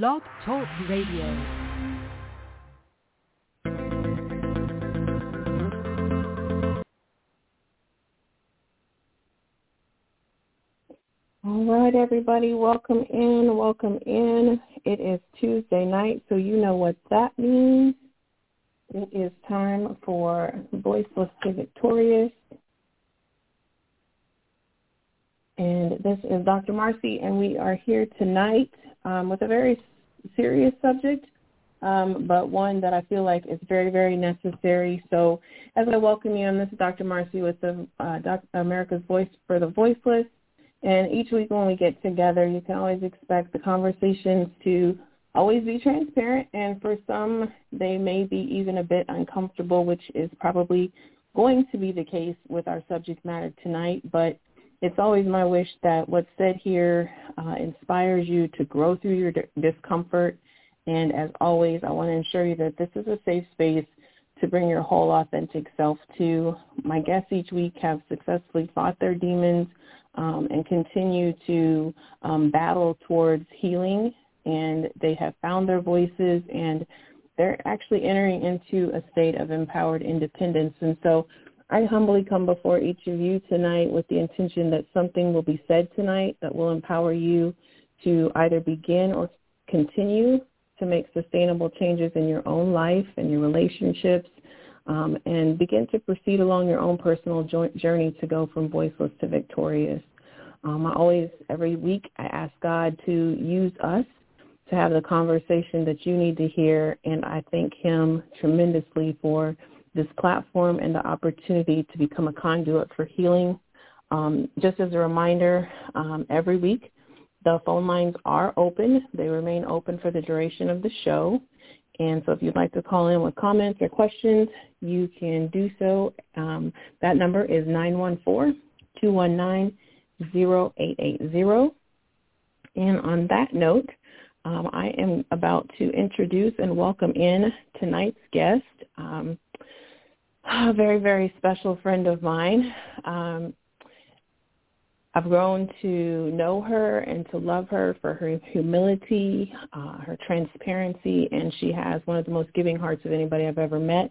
Blog Talk Radio. All right, everybody, welcome in, welcome in. It is Tuesday night, so you know what that means. It is time for Voiceless to Victorious. And this is Dr. Marcy, and we are here tonight um, with a very serious subject, um, but one that I feel like is very, very necessary. So as I welcome you, and this is Dr. Marcy with the uh, Doc- America's Voice for the Voiceless. And each week when we get together, you can always expect the conversations to always be transparent. And for some, they may be even a bit uncomfortable, which is probably going to be the case with our subject matter tonight. But it's always my wish that what's said here uh, inspires you to grow through your d- discomfort. And as always, I want to ensure you that this is a safe space to bring your whole authentic self to. My guests each week have successfully fought their demons um, and continue to um, battle towards healing. And they have found their voices and they're actually entering into a state of empowered independence. And so I humbly come before each of you tonight with the intention that something will be said tonight that will empower you to either begin or continue to make sustainable changes in your own life and your relationships um, and begin to proceed along your own personal journey to go from voiceless to victorious. Um, I always, every week, I ask God to use us to have the conversation that you need to hear, and I thank him tremendously for this platform and the opportunity to become a conduit for healing. Um, just as a reminder, um, every week the phone lines are open. They remain open for the duration of the show. And so if you'd like to call in with comments or questions, you can do so. Um, that number is 914-219-0880. And on that note, um, I am about to introduce and welcome in tonight's guest. Um, a very, very special friend of mine. Um, I've grown to know her and to love her for her humility, uh, her transparency, and she has one of the most giving hearts of anybody I've ever met.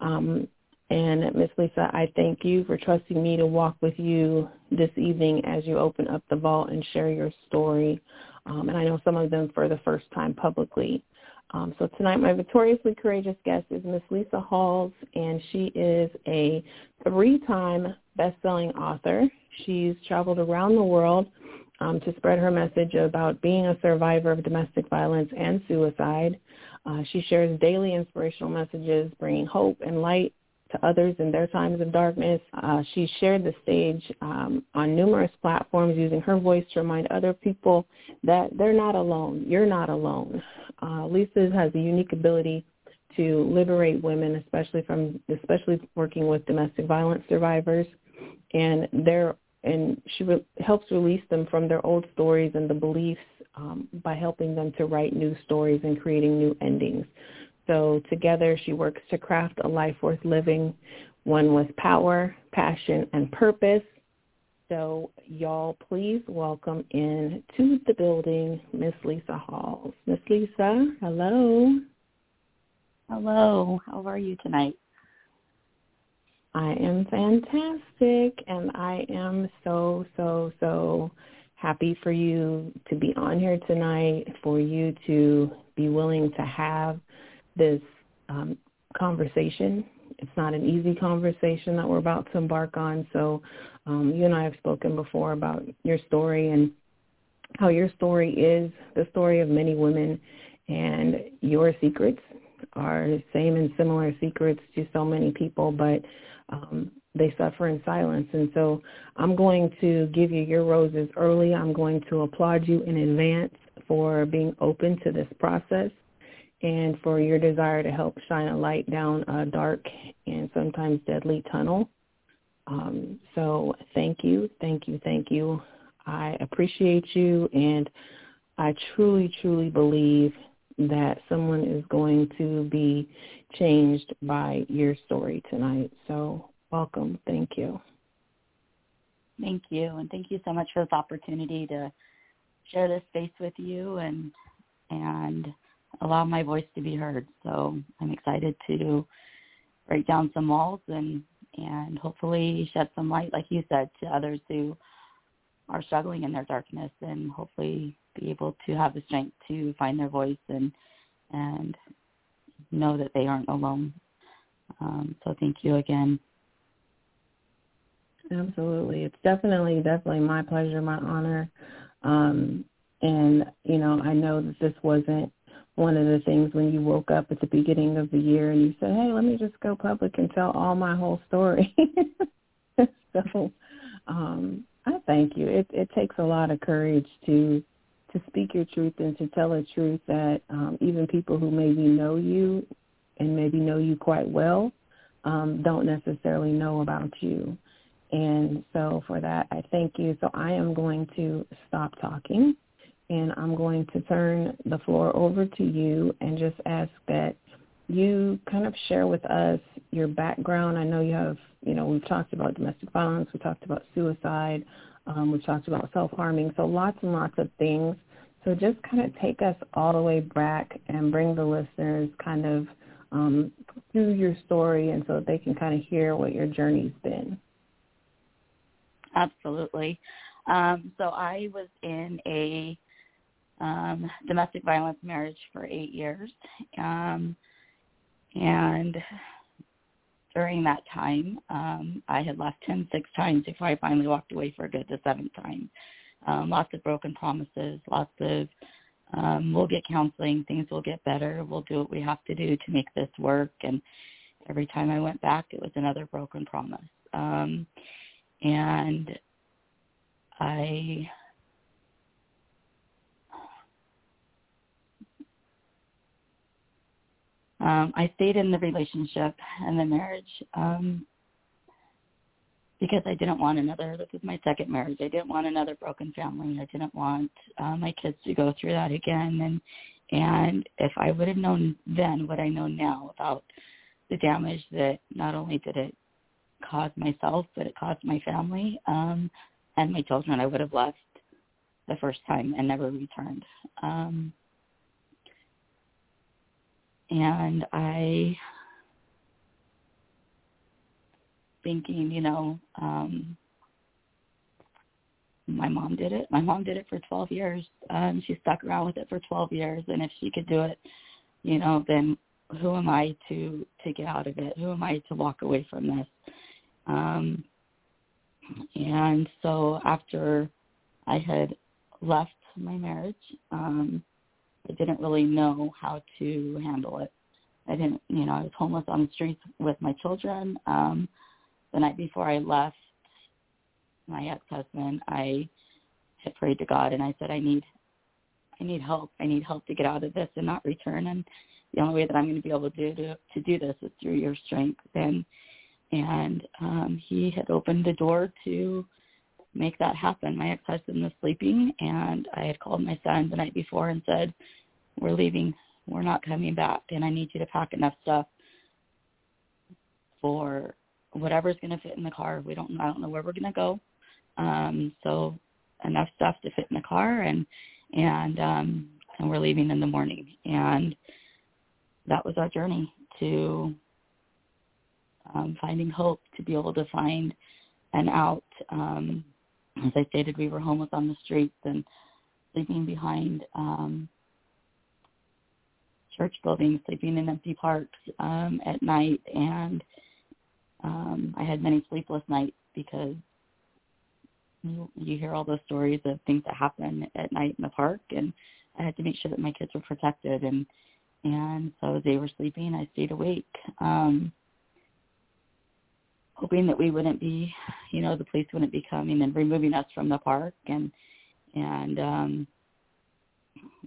Um, and Miss Lisa, I thank you for trusting me to walk with you this evening as you open up the vault and share your story. Um, and I know some of them for the first time publicly. Um, so tonight my victoriously courageous guest is Miss Lisa Halls, and she is a three-time best-selling author. She's traveled around the world um, to spread her message about being a survivor of domestic violence and suicide. Uh, she shares daily inspirational messages, bringing hope and light to others in their times of darkness. Uh, she shared the stage um, on numerous platforms using her voice to remind other people that they're not alone. You're not alone. Uh, Lisa has a unique ability to liberate women, especially from especially working with domestic violence survivors, and they're and she re- helps release them from their old stories and the beliefs um, by helping them to write new stories and creating new endings. So together she works to craft a life worth living, one with power, passion, and purpose. So y'all please welcome in to the building Miss Lisa Halls. Miss Lisa, hello. Hello. How are you tonight? I am fantastic and I am so, so, so happy for you to be on here tonight, for you to be willing to have this um, conversation. It's not an easy conversation that we're about to embark on. So um, you and I have spoken before about your story and how your story is the story of many women and your secrets are the same and similar secrets to so many people, but um, they suffer in silence. And so I'm going to give you your roses early. I'm going to applaud you in advance for being open to this process and for your desire to help shine a light down a dark and sometimes deadly tunnel. Um, so thank you, thank you, thank you. I appreciate you, and I truly, truly believe that someone is going to be changed by your story tonight. So welcome. Thank you. Thank you. And thank you so much for this opportunity to share this space with you and and allow my voice to be heard. So I'm excited to break down some walls and and hopefully shed some light, like you said, to others who are struggling in their darkness, and hopefully be able to have the strength to find their voice and and know that they aren't alone. Um, so thank you again. Absolutely, it's definitely definitely my pleasure, my honor. Um, and you know, I know that this wasn't one of the things when you woke up at the beginning of the year and you said, "Hey, let me just go public and tell all my whole story." so, um, I thank you. It, it takes a lot of courage to to speak your truth and to tell a truth that um, even people who maybe know you and maybe know you quite well um, don't necessarily know about you. And so for that, I thank you. So I am going to stop talking and I'm going to turn the floor over to you and just ask that you kind of share with us your background. I know you have, you know, we've talked about domestic violence, we talked about suicide, um, we've talked about self-harming, so lots and lots of things. So just kind of take us all the way back and bring the listeners kind of um, through your story and so that they can kind of hear what your journey's been. Absolutely. Um, so I was in a um, domestic violence marriage for eight years. Um, and during that time, um, I had left him six times before I finally walked away for good the seventh time. Um, lots of broken promises, lots of um, we'll get counseling, things will get better, we'll do what we have to do to make this work. And every time I went back, it was another broken promise. Um, and I Um, I stayed in the relationship and the marriage um, because I didn't want another. This is my second marriage. I didn't want another broken family. I didn't want uh, my kids to go through that again. And and if I would have known then what I know now about the damage that not only did it cause myself, but it caused my family um, and my children, I would have left the first time and never returned. Um, and I thinking, you know, um my mom did it. My mom did it for 12 years. Um she stuck around with it for 12 years and if she could do it, you know, then who am I to to get out of it? Who am I to walk away from this? Um and so after I had left my marriage, um I didn't really know how to handle it. I didn't, you know, I was homeless on the streets with my children. Um, the night before I left my ex-husband, I had prayed to God and I said, I need, I need help. I need help to get out of this and not return. And the only way that I'm going to be able to do to, do this is through your strength. And and um, he had opened the door to make that happen. My ex-husband was sleeping, and I had called my son the night before and said, we're leaving. We're not coming back, and I need you to pack enough stuff for whatever's going to fit in the car. We don't. I don't know where we're going to go. Um, so enough stuff to fit in the car, and and um, and we're leaving in the morning. And that was our journey to um, finding hope, to be able to find an out. Um, as I stated, we were homeless on the streets and sleeping behind um, church buildings, sleeping in empty parks um, at night, and um, I had many sleepless nights because you, you hear all those stories of things that happen at night in the park, and I had to make sure that my kids were protected, and and so they were sleeping, I stayed awake, um, hoping that we wouldn't be, you know, the police wouldn't be coming and removing us from the park, and and um,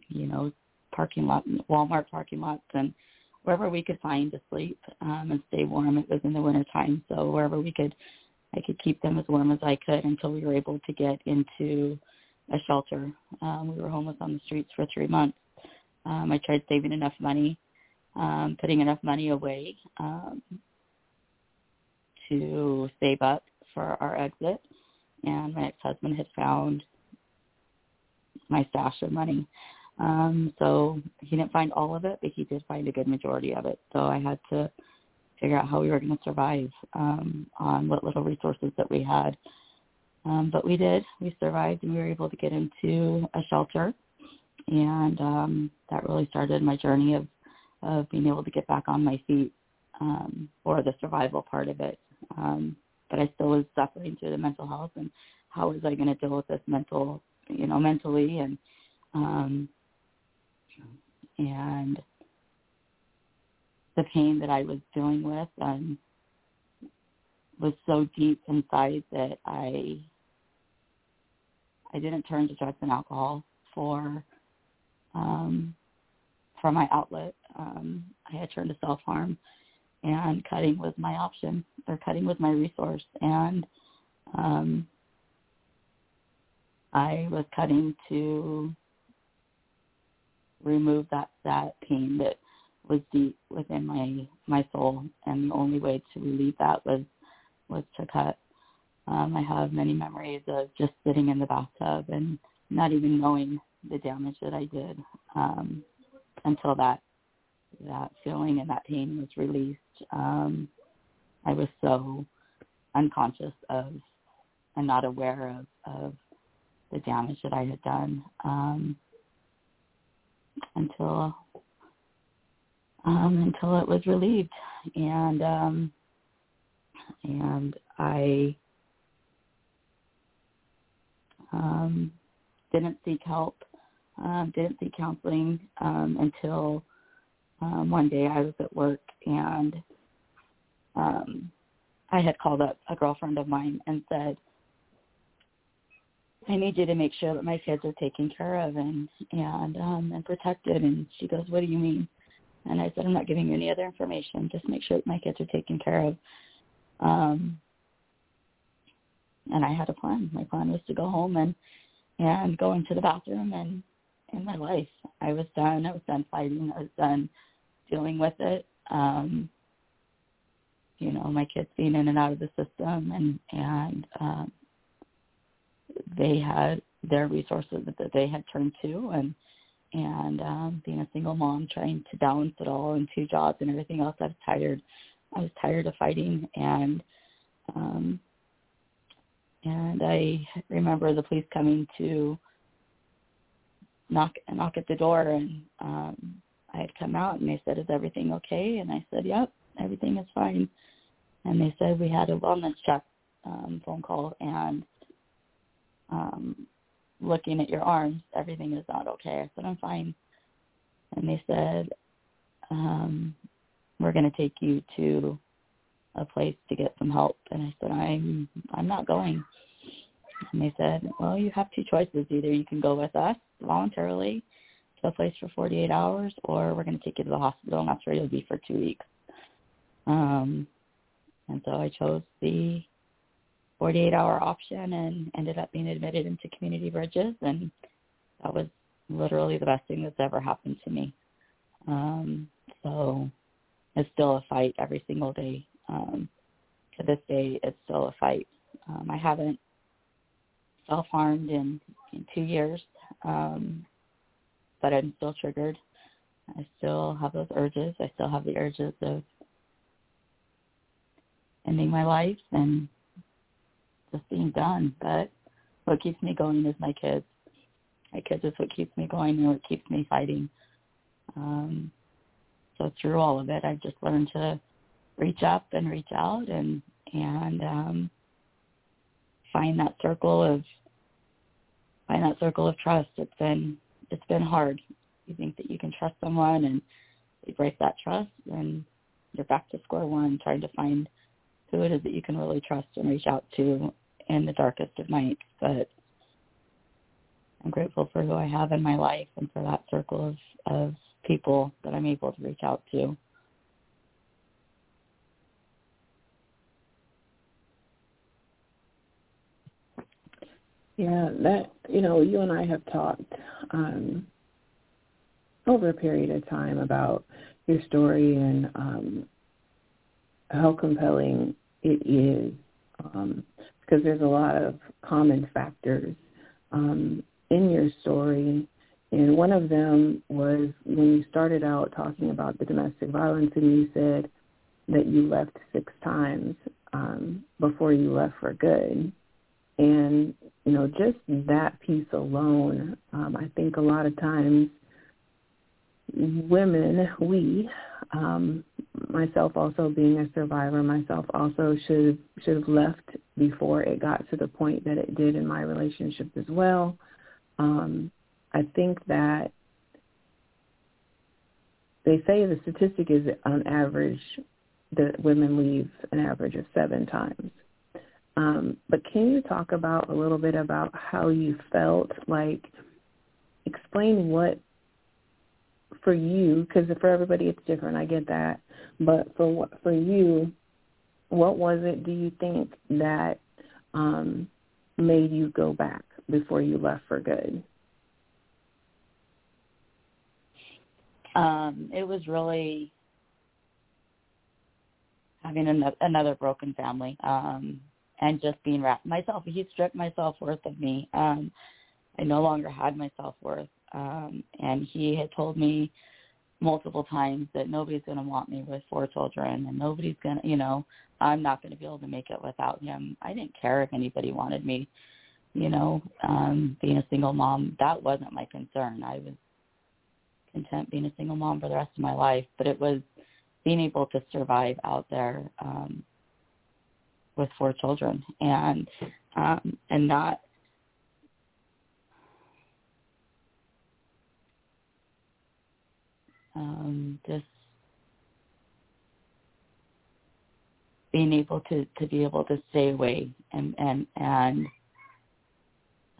you know parking lot, Walmart parking lots, and wherever we could find to sleep um, and stay warm. It was in the winter time, so wherever we could, I could keep them as warm as I could until we were able to get into a shelter. Um, we were homeless on the streets for three months. Um, I tried saving enough money, um, putting enough money away um, to save up for our exit, and my ex-husband had found my stash of money Um, so he didn't find all of it, but he did find a good majority of it. So I had to figure out how we were going to survive um, on what little resources that we had. Um, but we did. We survived, and we were able to get into a shelter, and um, that really started my journey of of being able to get back on my feet um, or the survival part of it. Um, but I still was suffering through the mental health and how was I going to deal with this mental, you know, mentally and um, and the pain that I was dealing with um, was so deep inside that I I didn't turn to drugs and alcohol for um, for my outlet. Um, I had turned to self harm, and cutting was my option, or cutting was my resource, and um, I was cutting to remove that that pain that was deep within my my soul, and the only way to relieve that was was to cut. Um, I have many memories of just sitting in the bathtub and not even knowing the damage that I did um, until that that feeling and that pain was released. Um, I was so unconscious of and not aware of, of the damage that I had done um, until um, until it was relieved, and um, and I um, didn't seek help, um, didn't seek counseling um, until um, one day I was at work and um, I had called up a girlfriend of mine and said, I need you to make sure that my kids are taken care of and and um and protected and she goes, What do you mean? And I said, I'm not giving you any other information. Just make sure that my kids are taken care of. Um and I had a plan. My plan was to go home and and go into the bathroom and in my life. I was done. I was done fighting. I was done dealing with it. Um, you know, my kids being in and out of the system and and um they had their resources that they had turned to and and um being a single mom trying to balance it all and two jobs and everything else I was tired I was tired of fighting and um and I remember the police coming to knock knock at the door and um I had come out and they said, Is everything okay? And I said, Yep, everything is fine. And they said we had a wellness check um phone call and um looking at your arms, everything is not okay. I said, I'm fine. And they said, um, we're going to take you to a place to get some help. And I said, I'm, I'm not going. And they said, well, you have two choices. Either you can go with us voluntarily to a place for 48 hours, or we're going to take you to the hospital, and that's where you'll be for two weeks. Um, and so I chose the 48 hour option and ended up being admitted into community bridges and that was literally the best thing that's ever happened to me. Um, so it's still a fight every single day. Um, to this day, it's still a fight. Um, I haven't self-harmed in, in two years, um, but I'm still triggered. I still have those urges. I still have the urges of ending my life and just being done. But what keeps me going is my kids. My kids is what keeps me going and what keeps me fighting. Um, so through all of it, I've just learned to reach up and reach out and and um, find that circle of find that circle of trust. It's been it's been hard. You think that you can trust someone and you break that trust, and you're back to square one, trying to find who it is that you can really trust and reach out to in the darkest of nights. But I'm grateful for who I have in my life and for that circle of, of people that I'm able to reach out to. Yeah, that you know, you and I have talked um, over a period of time about your story and um, how compelling it is um, because there's a lot of common factors um, in your story and one of them was when you started out talking about the domestic violence, and you said that you left six times um, before you left for good. And, you know, just that piece alone, um, I think a lot of times women, we, um, myself also being a survivor, myself also should should have left before it got to the point that it did in my relationship as well. Um, I think that they say the statistic is on average that women leave an average of seven times. Um, but can you talk about a little bit about how you felt? Like, explain what for you, because for everybody it's different. I get that, but for what for you, what was it? Do you think that um, made you go back before you left for good? Um, it was really having an, another broken family um, and just being wrapped myself. He stripped my self worth of me. Um, I no longer had my self worth, um, and he had told me multiple times that nobody's going to want me with four children, and nobody's going to, you know, I'm not going to be able to make it without him. I didn't care if anybody wanted me, you know, um, being a single mom. That wasn't my concern. I was content being a single mom for the rest of my life, but it was being able to survive out there um, with four children. And um, and not um, just being able to to be able to stay away and and and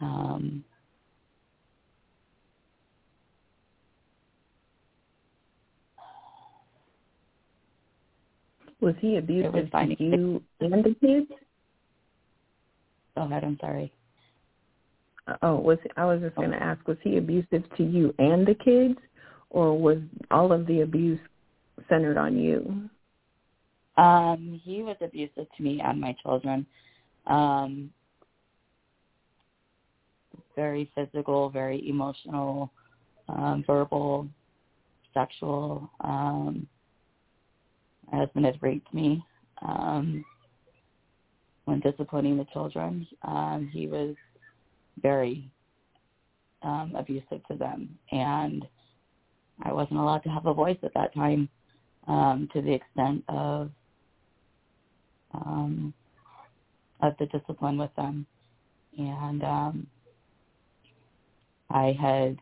um, Was he abusive to you and the kids? Go ahead. I'm sorry. Uh, oh, was I was just going to ask, was he abusive to you and the kids, or was all of the abuse centered on you? Um, he was abusive to me and my children. Um, very physical, very emotional, um, verbal, sexual. Um, my husband had raped me um, when disciplining the children. Um, he was very um, abusive to them, and I wasn't allowed to have a voice at that time um, to the extent of um, of the discipline with them, and um, I had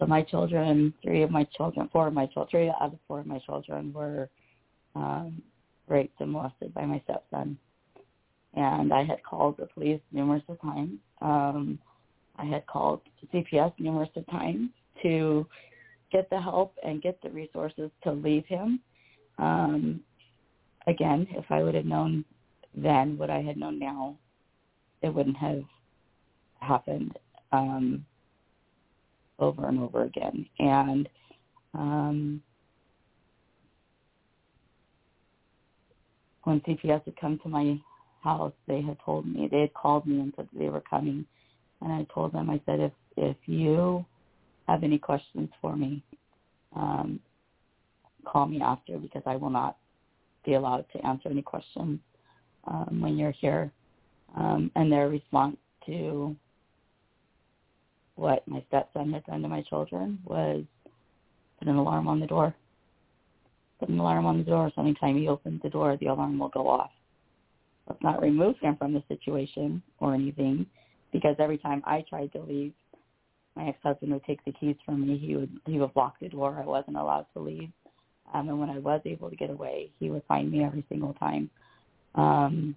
so my children, three of my children, four of my children, three out of four of my children were um, raped and molested by my stepson. And I had called the police numerous of times. Um, I had called CPS numerous of times to get the help and get the resources to leave him. Um, again, if I would have known then what I had known now, it wouldn't have happened. Um, over and over again. And um, when CPS had come to my house, they had told me, they had called me and said they were coming. And I told them, I said, if, if you have any questions for me, um, call me after because I will not be allowed to answer any questions um, when you're here. Um, and their response to what my stepson had done to my children was put an alarm on the door. Put an alarm on the door so anytime he opens the door, the alarm will go off. Let's not remove him from the situation or anything because every time I tried to leave, my ex-husband would take the keys from me. He would he would lock the door. I wasn't allowed to leave. Um, and when I was able to get away, he would find me every single time. Um,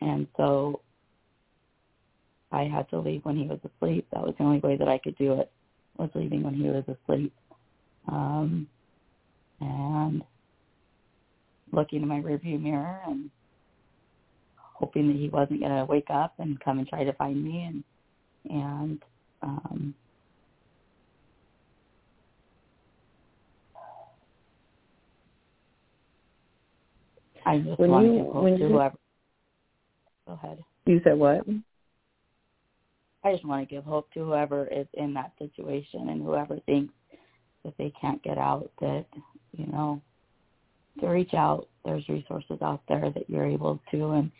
and so I had to leave when he was asleep. That was the only way that I could do it was leaving when he was asleep. Um, and looking in my rearview mirror and hoping that he wasn't going to wake up and come and try to find me and and um I just when wanted you, to, when to you, whoever. Go ahead. You said what? I just want to give hope to whoever is in that situation and whoever thinks that they can't get out that, you know, to reach out. There's resources out there that you're able to and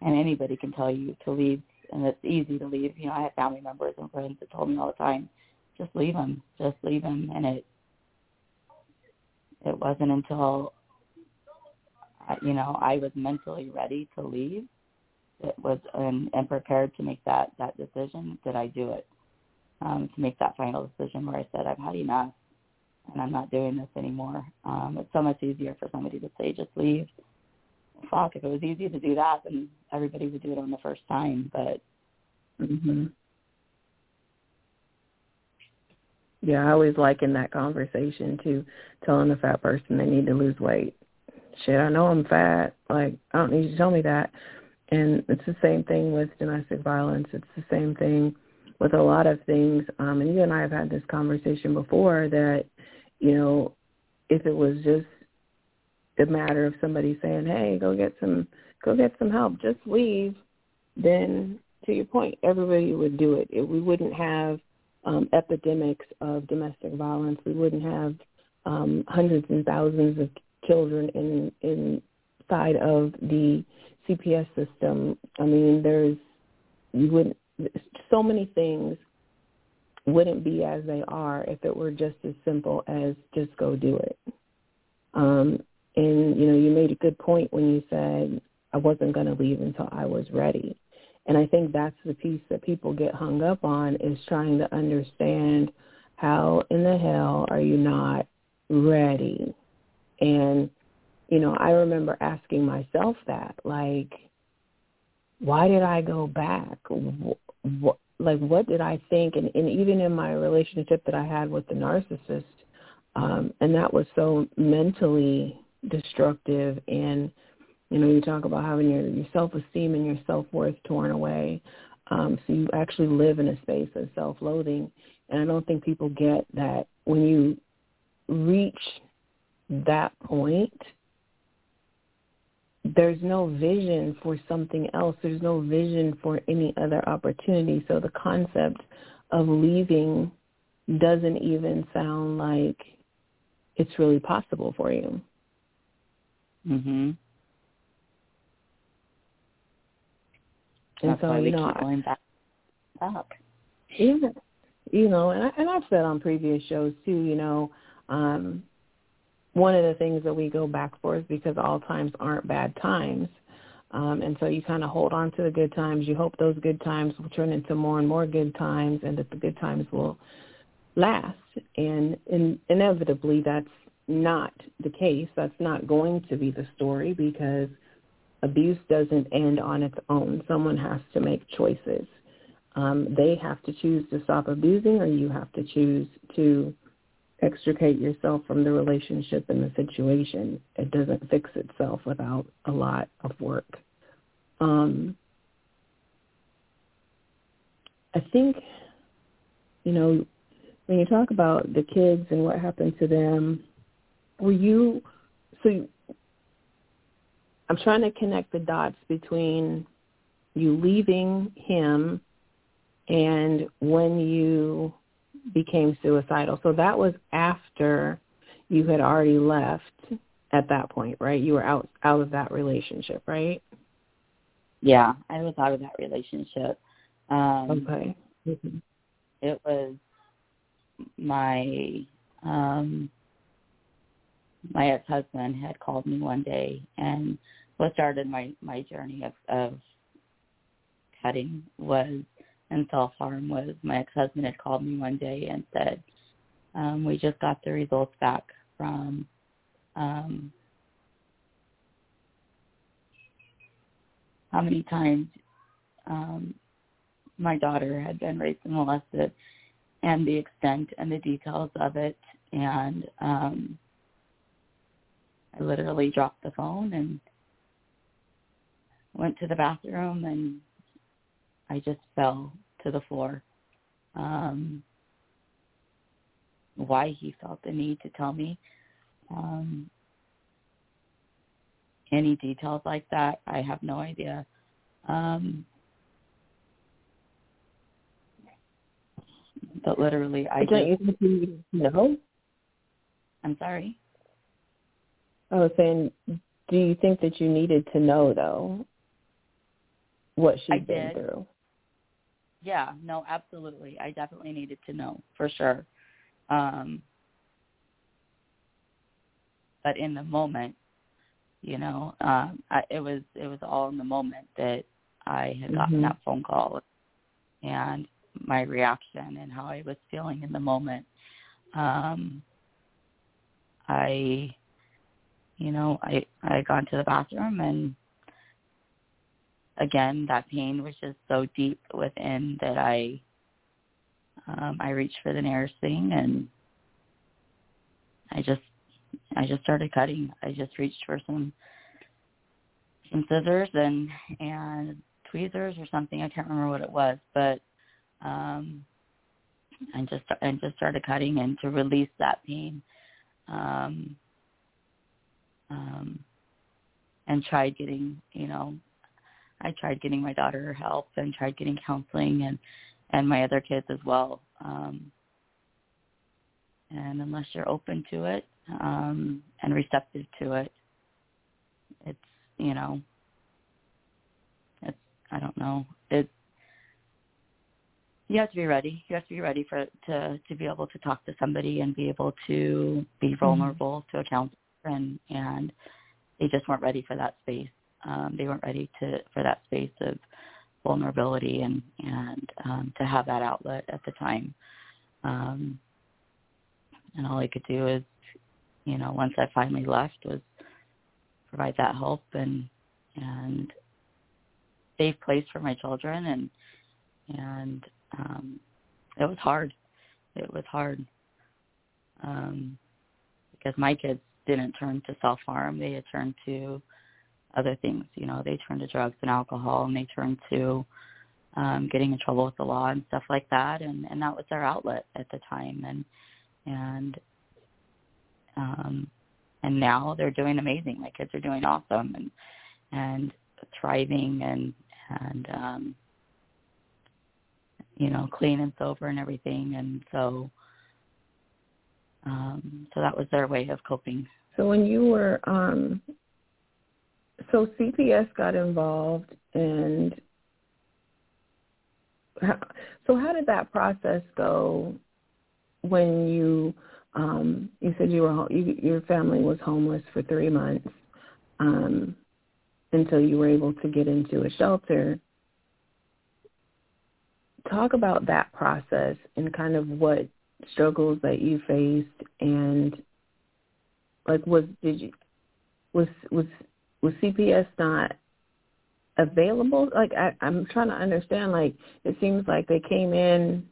and anybody can tell you to leave and it's easy to leave. You know, I have family members and friends that told me all the time, just leave him, just leave him and it it wasn't until you know, I was mentally ready to leave it was and, and prepared to make that that decision did I do it um, to make that final decision where I said I've had enough and I'm not doing this anymore. Um, it's so much easier for somebody to say just leave. Fuck, if it was easy to do that, then everybody would do it on the first time. But mm-hmm. yeah, I always liken that conversation to telling the fat person they need to lose weight. Shit, I know I'm fat. Like I don't need you to tell me that. And it's the same thing with domestic violence. It's the same thing with a lot of things. Um, and you and I have had this conversation before that, you know, if it was just a matter of somebody saying, "Hey, go get some, go get some help, just leave," then to your point, everybody would do it. it we wouldn't have um, epidemics of domestic violence. We wouldn't have um, hundreds and thousands of children in inside of the CPS system. I mean, there's you wouldn't so many things wouldn't be as they are if it were just as simple as just go do it. Um, and you know, you made a good point when you said I wasn't going to leave until I was ready. And I think that's the piece that people get hung up on is trying to understand how in the hell are you not ready? And you know, I remember asking myself that, like, why did I go back? What, like, what did I think? And, and even in my relationship that I had with the narcissist, um, and that was so mentally destructive. And you know, you talk about having your, your self-esteem and your self-worth torn away. Um, so you actually live in a space of self-loathing. And I don't think people get that when you reach that point – there's no vision for something else. There's no vision for any other opportunity. So the concept of leaving doesn't even sound like it's really possible for you. Mhm. And That's so, why we you know, keep going back up. Even, you know, and I, and I've said on previous shows too, you know, um, one of the things that we go back for is because all times aren't bad times. Um, and so you kind of hold on to the good times. You hope those good times will turn into more and more good times and that the good times will last. And in, inevitably that's not the case. That's not going to be the story because abuse doesn't end on its own. Someone has to make choices. Um, they have to choose to stop abusing or you have to choose to extricate yourself from the relationship and the situation. It doesn't fix itself without a lot of work. Um, I think, you know, when you talk about the kids and what happened to them, were you, so you, I'm trying to connect the dots between you leaving him and when you became suicidal. So that was after you had already left at that point, right? You were out out of that relationship, right? Yeah, I was out of that relationship. Um okay. Mm-hmm. It was my um my ex-husband had called me one day and what started my my journey of of cutting was and self-harm was my ex-husband had called me one day and said, um, we just got the results back from um, how many times um, my daughter had been raped and molested and the extent and the details of it. And um, I literally dropped the phone and went to the bathroom and I just fell to the floor. Um, why he felt the need to tell me um, any details like that, I have no idea. Um, but literally, I don't you think you know? I'm sorry. I was saying, do you think that you needed to know though what she's I been did. through? Yeah, no, absolutely. I definitely needed to know for sure. Um, but in the moment, you know, um, I, it was it was all in the moment that I had gotten Mhm. that phone call, and my reaction and how I was feeling in the moment. Um, I, you know, I I got into the bathroom and again that pain was just so deep within that I um I reached for the nearest thing and I just I just started cutting. I just reached for some some scissors and and tweezers or something. I can't remember what it was, but um and just and just started cutting and to release that pain. Um um and tried getting, you know, I tried getting my daughter help and tried getting counseling and and my other kids as well. Um and unless you're open to it um and receptive to it, it's you know it's I don't know. It you have to be ready. You have to be ready for to to be able to talk to somebody and be able to be vulnerable to a counselor and and they just weren't ready for that space. Um, they weren't ready to for that space of vulnerability and and um, to have that outlet at the time. Um, and all I could do is, you know, once I finally left, was provide that help and and safe place for my children and and um it was hard. It was hard. Um because my kids didn't turn to self harm they had turned to other things you know they turned to drugs and alcohol and they turned to um getting in trouble with the law and stuff like that. And and that was their outlet at the time. And and um and now they're doing amazing. My kids are doing awesome and and thriving and and um you know clean and sober and everything. And so um so that was their way of coping. So when you were um so CPS got involved and how, so how did that process go when you um you said you were you, your family was homeless for 3 months um until you were able to get into a shelter? Talk about that process and kind of what struggles that you faced and like was did you was was was CPS not available? Like I, I'm trying to understand. Like it seems like they came in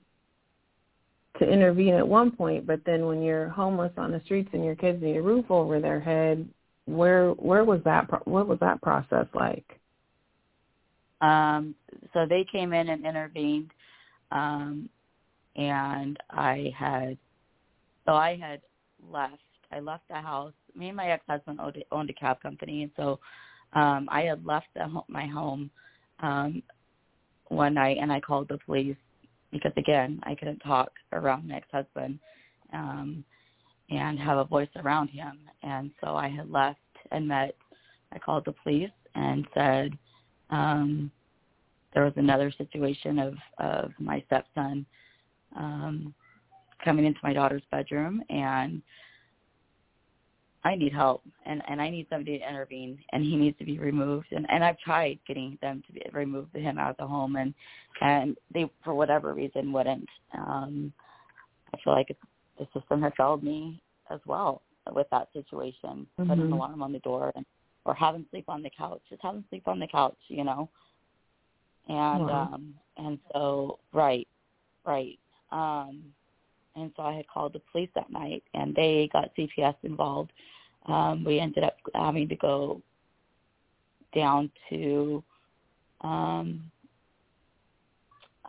to intervene at one point, but then when you're homeless on the streets and your kids need a roof over their head, where where was that what was that process like? um so they came in and intervened um and I had so I had left I left the house me and my ex-husband owned, owned a cab company and so um I had left the, my home um one night and I called the police because again I couldn't talk around my ex-husband um and have a voice around him. And so I had left and met I called the police and said um there was another situation of of my stepson um coming into my daughter's bedroom and I need help and and I need somebody to intervene and he needs to be removed. And and I've tried getting them to be, remove him out of the home and and they for whatever reason wouldn't. Um I feel like the system has failed me as well with that situation put an alarm on the door and or have him sleep on the couch just have him sleep on the couch you know? And Wow. um and so right right. Um and so I had called the police that night, and they got CPS involved. Um, we ended up having to go down to, um,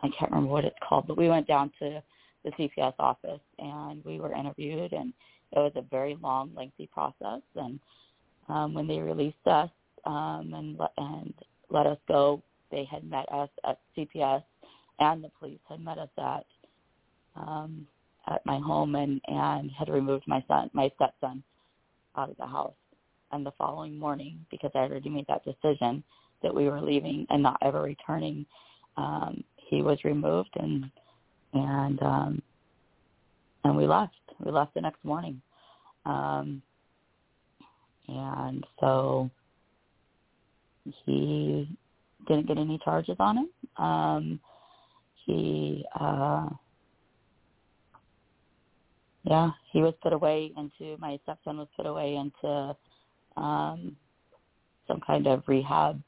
I can't remember what it's called, but we went down to the CPS office and we were interviewed, and it was a very long, lengthy process. And um, when they released us um, and and let us go, they had met us at CPS, and the police had met us at um, at my home and and had removed my son, my stepson, out of the house. And the following morning, because I already made that decision that we were leaving and not ever returning, um, he was removed and and um, and we left. We left the next morning. Um, and so he didn't get any charges on him. Um, he, uh, yeah, he was put away into, my stepson was put away into um, some kind of rehab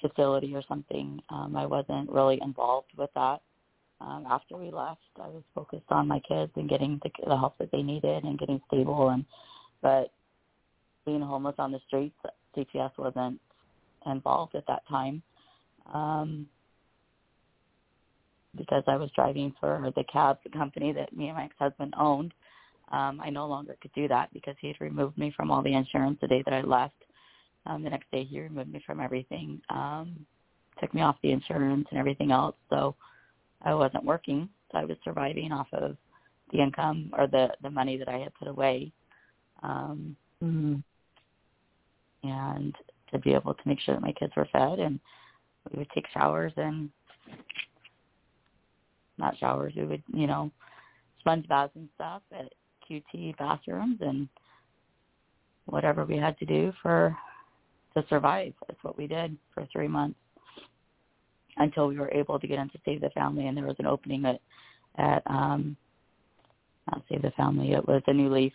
facility or something. Um, I wasn't really involved with that. Um, after we left, I was focused on my kids and getting the, the help that they needed and getting stable. And but being homeless on the streets, CPS wasn't involved at that time um, because I was driving for the cab company that me and my ex-husband owned. Um, I no longer could do that because he had removed me from all the insurance the day that I left. Um, the next day he removed me from everything, um, took me off the insurance and everything else. So I wasn't working, so I was surviving off of the income or the the money that I had put away. Um, mm-hmm. And to be able to make sure that my kids were fed and we would take showers and not showers, we would, you know, sponge baths and stuff at QT bathrooms and whatever we had to do for to survive. That's what we did for three months until we were able to get into Save the Family and there was an opening at at um not Save the Family, it was a New Leaf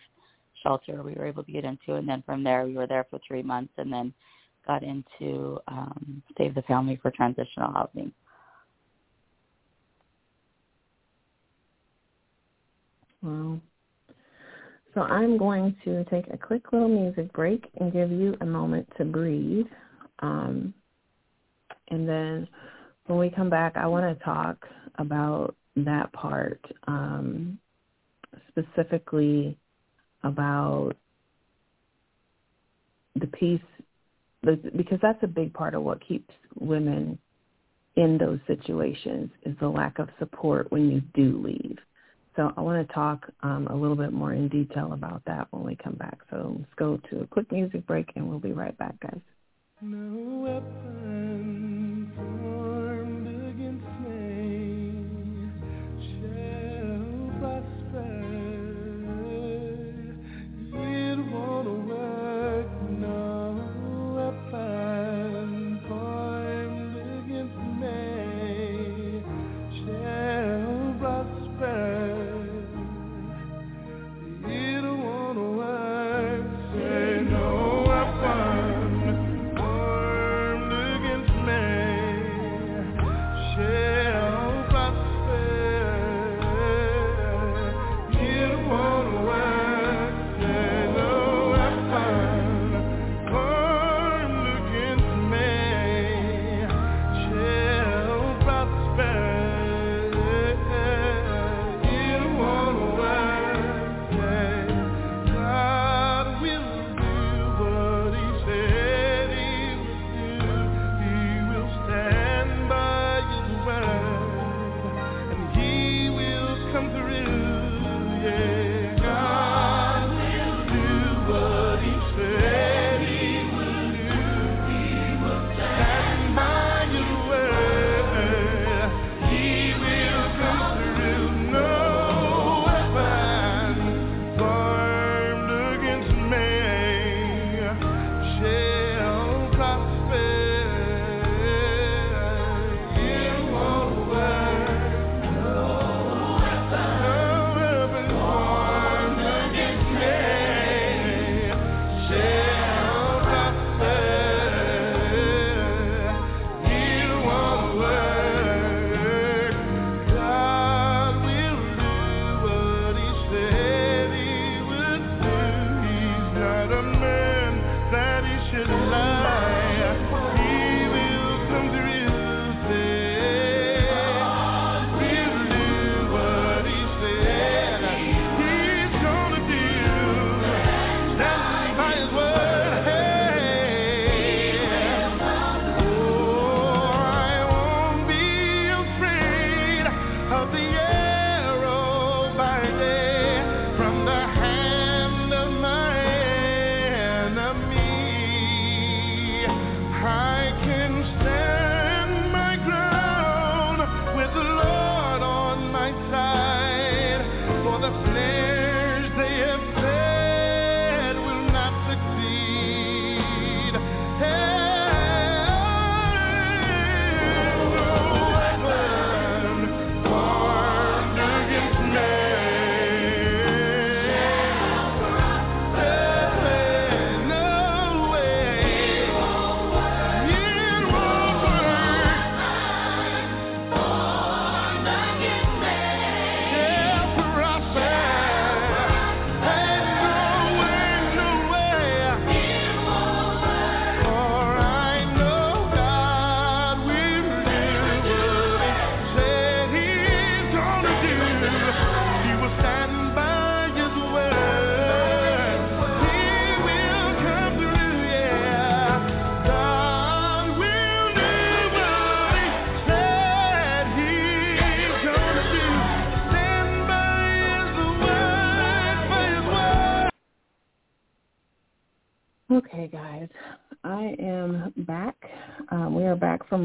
shelter we were able to get into and then from there we were there for three months and then got into um, Save the Family for transitional housing. Wow. So I'm going to take a quick little music break and give you a moment to breathe. Um, and then when we come back, I want to talk about that part, um, specifically about the piece because that's a big part of what keeps women in those situations is the lack of support when you do leave. So I want to talk um, a little bit more in detail about that when we come back. So let's go to a quick music break and we'll be right back, guys. No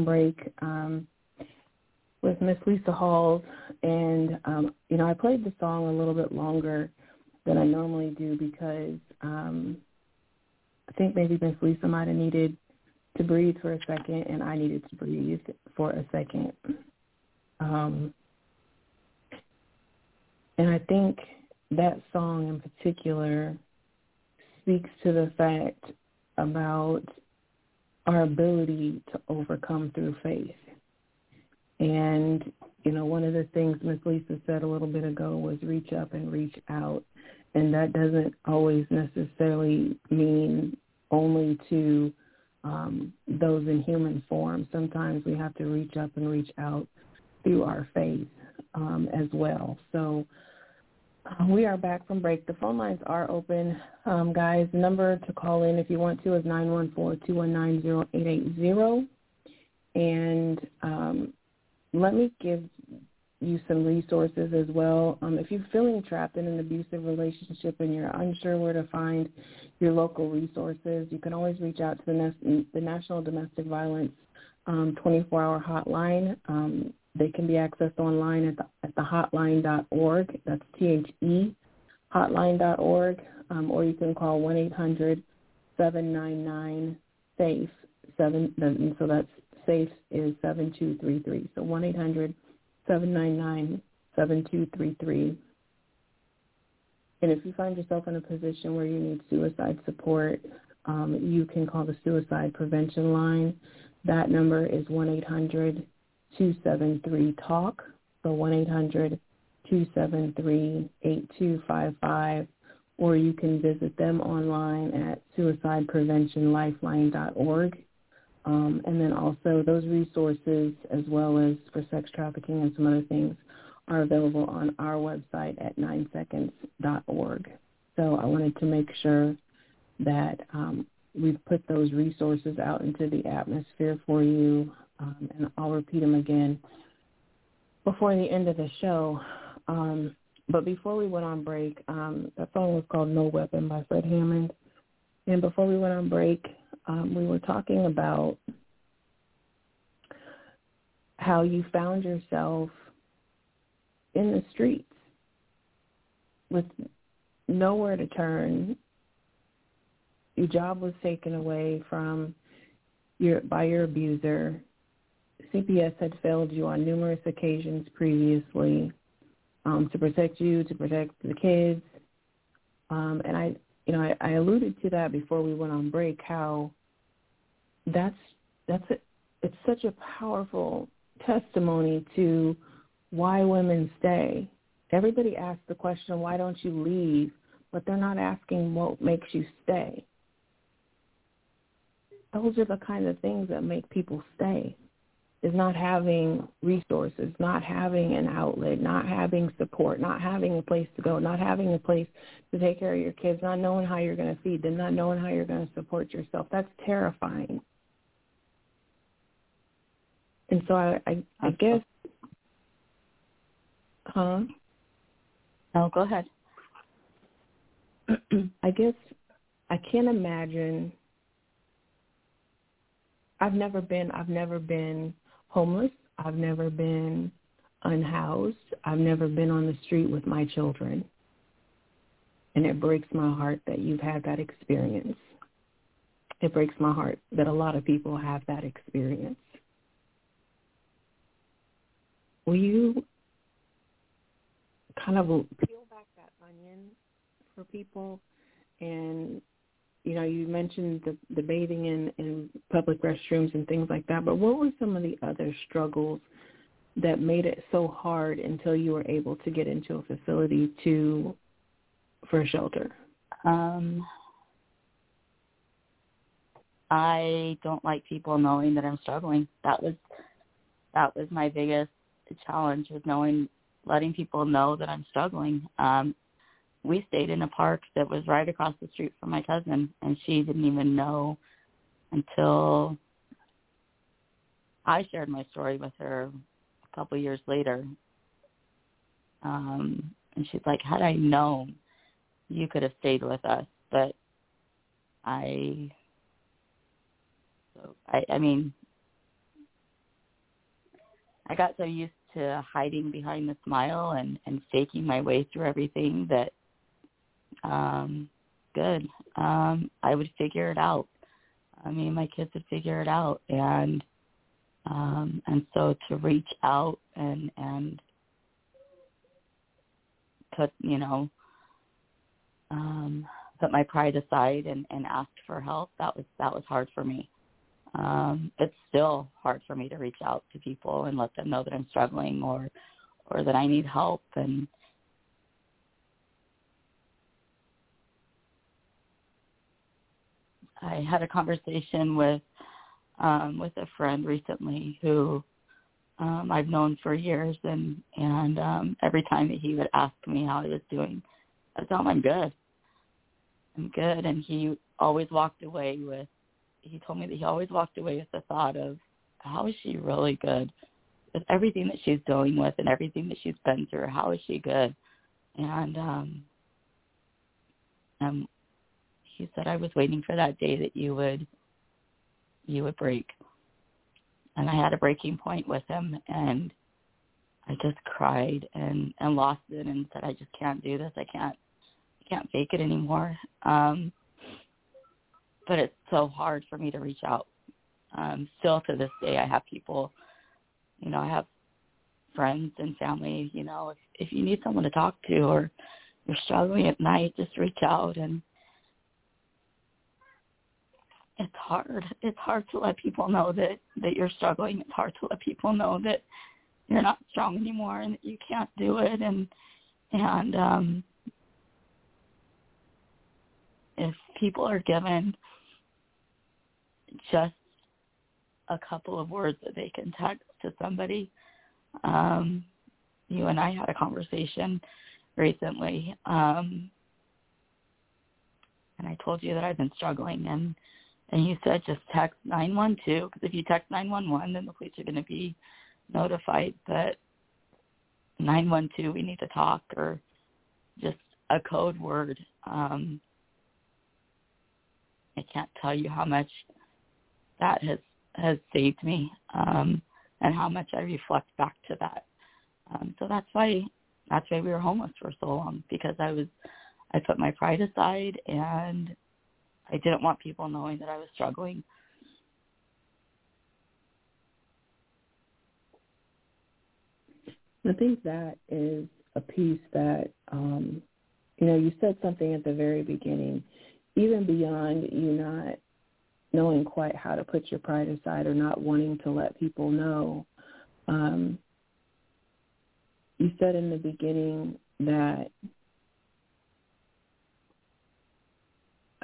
break um, with Miss Lisa Halls, and um, you know I played the song a little bit longer than I normally do because um, I think maybe Miss Lisa might have needed to breathe for a second, and I needed to breathe for a second. Um, and I think that song in particular speaks to the fact about our ability to overcome through faith. And, you know, one of the things Ms. Lisa said a little bit ago was reach up and reach out. And that doesn't always necessarily mean only to um, those in human form. Sometimes we have to reach up and reach out through our faith um, as well. So we are back from break. The phone lines are open. Um, guys, the number to call in if you want to is 914-219-0880. And um, let me give you some resources as well. Um, if you're feeling trapped in an abusive relationship and you're unsure where to find your local resources, you can always reach out to the, the National Domestic Violence um, 24-hour hotline. They can be accessed online at the, at the hotline.org. That's T-H-E, hotline.org. Um, or you can call 1-800-799-SAFE. Seven, and so that's SAFE is 7233. So 1-800-799-7233. And if you find yourself in a position where you need suicide support, um, you can call the suicide prevention line. That number is 1-800- 273-TALK, so 1-800-273-8255, or you can visit them online at suicidepreventionlifeline.org. Um, and then also those resources, as well as for sex trafficking and some other things, are available on our website at 9seconds.org. So I wanted to make sure that um, we've put those resources out into the atmosphere for you um, and I'll repeat them again before the end of the show. Um, but before we went on break, um, that song was called No Weapon by Fred Hammond. And before we went on break, um, we were talking about how you found yourself in the streets with nowhere to turn. Your job was taken away from your by your abuser. CPS had failed you on numerous occasions previously um, to protect you, to protect the kids. Um, and I, you know, I, I alluded to that before we went on break. How that's that's a, it's such a powerful testimony to why women stay. Everybody asks the question, why don't you leave? But they're not asking what makes you stay. Those are the kind of things that make people stay is not having resources, not having an outlet, not having support, not having a place to go, not having a place to take care of your kids, not knowing how you're going to feed them, not knowing how you're going to support yourself. That's terrifying. And so I, I, I guess, huh? No, go ahead. I guess I can't imagine. I've never been. I've never been homeless. I've never been unhoused. I've never been on the street with my children. And it breaks my heart that you've had that experience. It breaks my heart that a lot of people have that experience. Will you kind of peel back that onion for people and you know, you mentioned the, the bathing in, in public restrooms and things like that, but what were some of the other struggles that made it so hard until you were able to get into a facility to for shelter? Um, I don't like people knowing that I'm struggling. That was that was my biggest challenge was knowing letting people know that I'm struggling. Um, we stayed in a park that was right across the street from my cousin and she didn't even know until I shared my story with her a couple years later. Um and she's like, Had I known you could have stayed with us but I I I mean I got so used to hiding behind the smile and and faking my way through everything that um, good. Um, I would figure it out. I mean, my kids would figure it out, and um, and so to reach out and and put you know um, put my pride aside and and ask for help. That was that was hard for me. Um, it's still hard for me to reach out to people and let them know that I'm struggling or or that I need help and I had a conversation with um, with a friend recently who um, I've known for years, and and um, every time that he would ask me how I was doing, I tell him I'm good. I'm good, and he always walked away with. He told me that he always walked away with the thought of, how is she really good? With everything that she's dealing with and everything that she's been through, how is she good? And um, um he said I was waiting for that day that you would you would break. And I had a breaking point with him and I just cried and and lost it and said I just can't do this. I can't I can't fake it anymore. Um but it's so hard for me to reach out. Um still to this day I have people you know, I have friends and family, you know, if if you need someone to talk to or you're struggling at night, just reach out and it's hard. It's hard to let people know that that you're struggling. It's hard to let people know that you're not strong anymore and that you can't do it and and um if people are given just a couple of words that they can text to somebody um you and I had a conversation recently um and I told you that I've been struggling and and he said just text 912 because if you text 911, then the police are going to be notified that 912 we need to talk or just a code word. Um, I can't tell you how much that has has saved me um, and how much I reflect back to that. Um, so that's why that's why we were homeless for so long because I was I put my pride aside and I didn't want people knowing that I was struggling. I think that is a piece that, um, you know, you said something at the very beginning, even beyond you not knowing quite how to put your pride aside or not wanting to let people know. Um, you said in the beginning that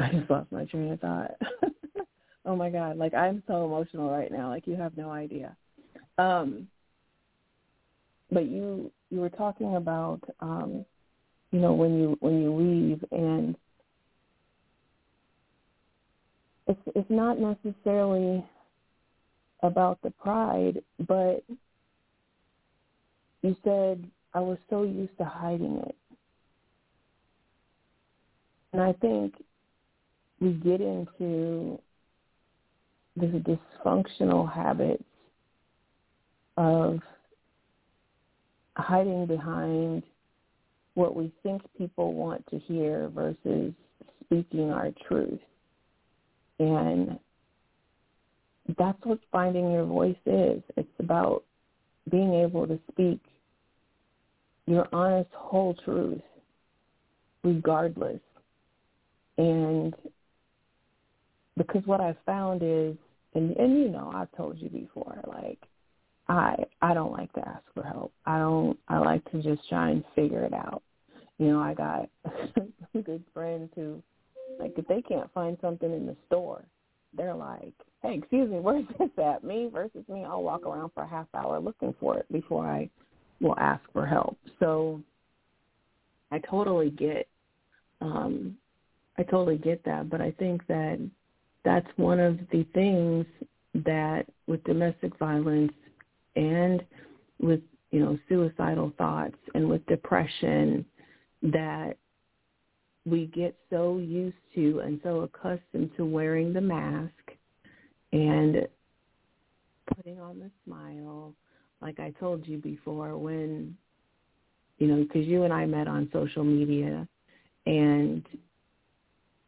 I just lost my train of thought. oh my god, like I'm so emotional right now, like you have no idea. Um but you you were talking about um you know when you when you leave and it's it's not necessarily about the pride, but you said I was so used to hiding it. And I think we get into the dysfunctional habits of hiding behind what we think people want to hear versus speaking our truth. And that's what finding your voice is. It's about being able to speak your honest whole truth regardless. And because what I've found is and and you know, I've told you before, like I I don't like to ask for help. I don't I like to just try and figure it out. You know, I got good friends who like if they can't find something in the store, they're like, Hey, excuse me, where's this at? Me versus me, I'll walk around for a half hour looking for it before I will ask for help. So I totally get um I totally get that, but I think that that's one of the things that with domestic violence and with you know suicidal thoughts and with depression that we get so used to and so accustomed to wearing the mask and putting on the smile. Like I told you before when you know because you and I met on social media and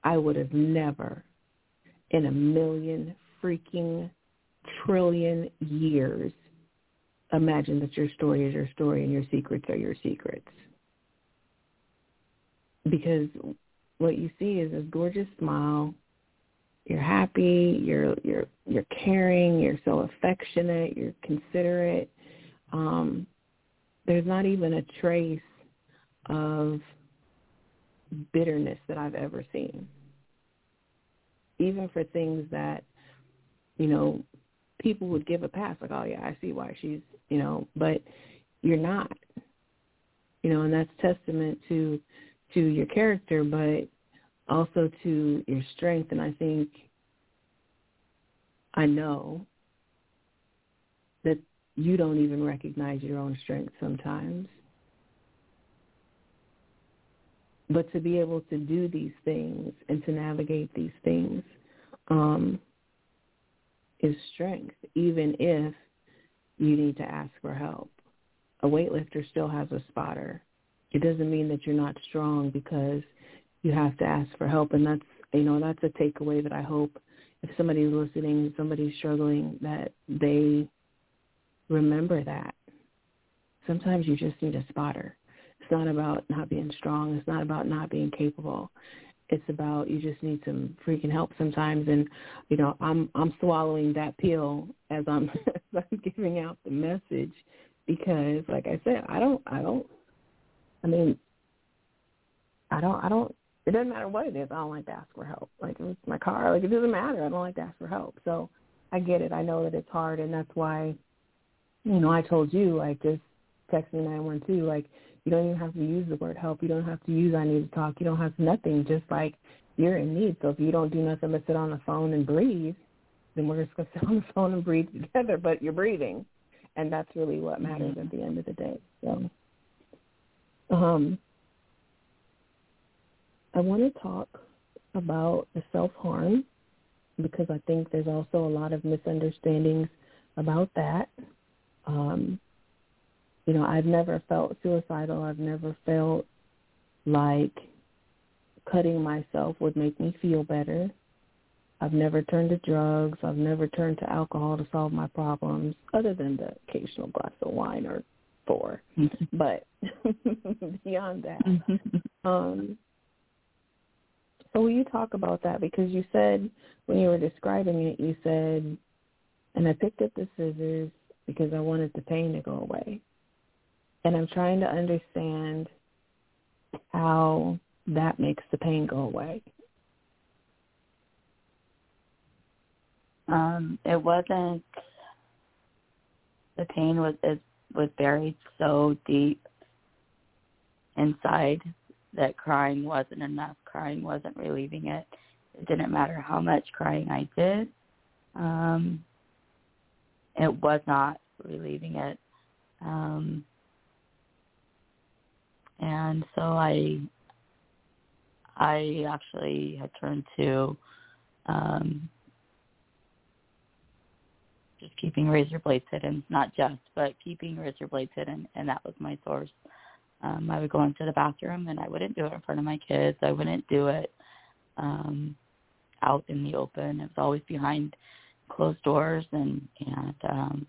I would have never in a million freaking trillion years imagine that your story is your story and your secrets are your secrets. Because what you see is this gorgeous smile. You're happy, you're you're you're caring, you're so affectionate, you're considerate. Um, there's not even a trace of bitterness that I've ever seen even for things that, you know, people would give a pass, like, oh yeah, I see why she's, you know, but you're not, you know, and that's testament to to your character, but also to your strength. And I think I know that you don't even recognize your own strength sometimes. But to be able to do these things and to navigate these things um, is strength, even if you need to ask for help. A weightlifter still has a spotter. It doesn't mean that you're not strong because you have to ask for help, and that's you know that's a takeaway that I hope if somebody's listening, somebody's struggling, that they remember that. Sometimes you just need a spotter. It's not about not being strong. It's not about not being capable. It's about you just need some freaking help sometimes. And you know, I'm I'm swallowing that pill as I'm as I'm giving out the message because, like I said, I don't I don't. I mean, I don't I don't. It doesn't matter what it is. I don't like to ask for help. Like it's my car, like it doesn't matter. I don't like to ask for help. So I get it. I know that it's hard, and that's why, you know, I told you like just text me nine one two. Like you don't even have to use the word help. You don't have to use I need to talk. You don't have to, nothing. Just like you're in need. So if you don't do nothing but sit on the phone and breathe, then we're just going to sit on the phone and breathe together, but you're breathing. And that's really what matters mm-hmm. at the end of the day. So um, I want to talk about the self-harm because I think there's also a lot of misunderstandings about that. Um, you know, I've never felt suicidal. I've never felt like cutting myself would make me feel better. I've never turned to drugs. I've never turned to alcohol to solve my problems, other than the occasional glass of wine or four. but beyond that, um, so will you talk about that? Because you said when you were describing it, you said, and I picked up the scissors because I wanted the pain to go away and I'm trying to understand how that makes the pain go away. Um, it wasn't. The pain was it was buried so deep inside that crying wasn't enough. Crying wasn't relieving it. It didn't matter how much crying I did. Um, it was not relieving it. Um, and so I I actually had turned to um, just keeping razor blades hidden, not just, but keeping razor blades hidden, and that was my source. Um, I would go into the bathroom and I wouldn't do it in front of my kids. I wouldn't do it um, out in the open. It was always behind closed doors, and and um,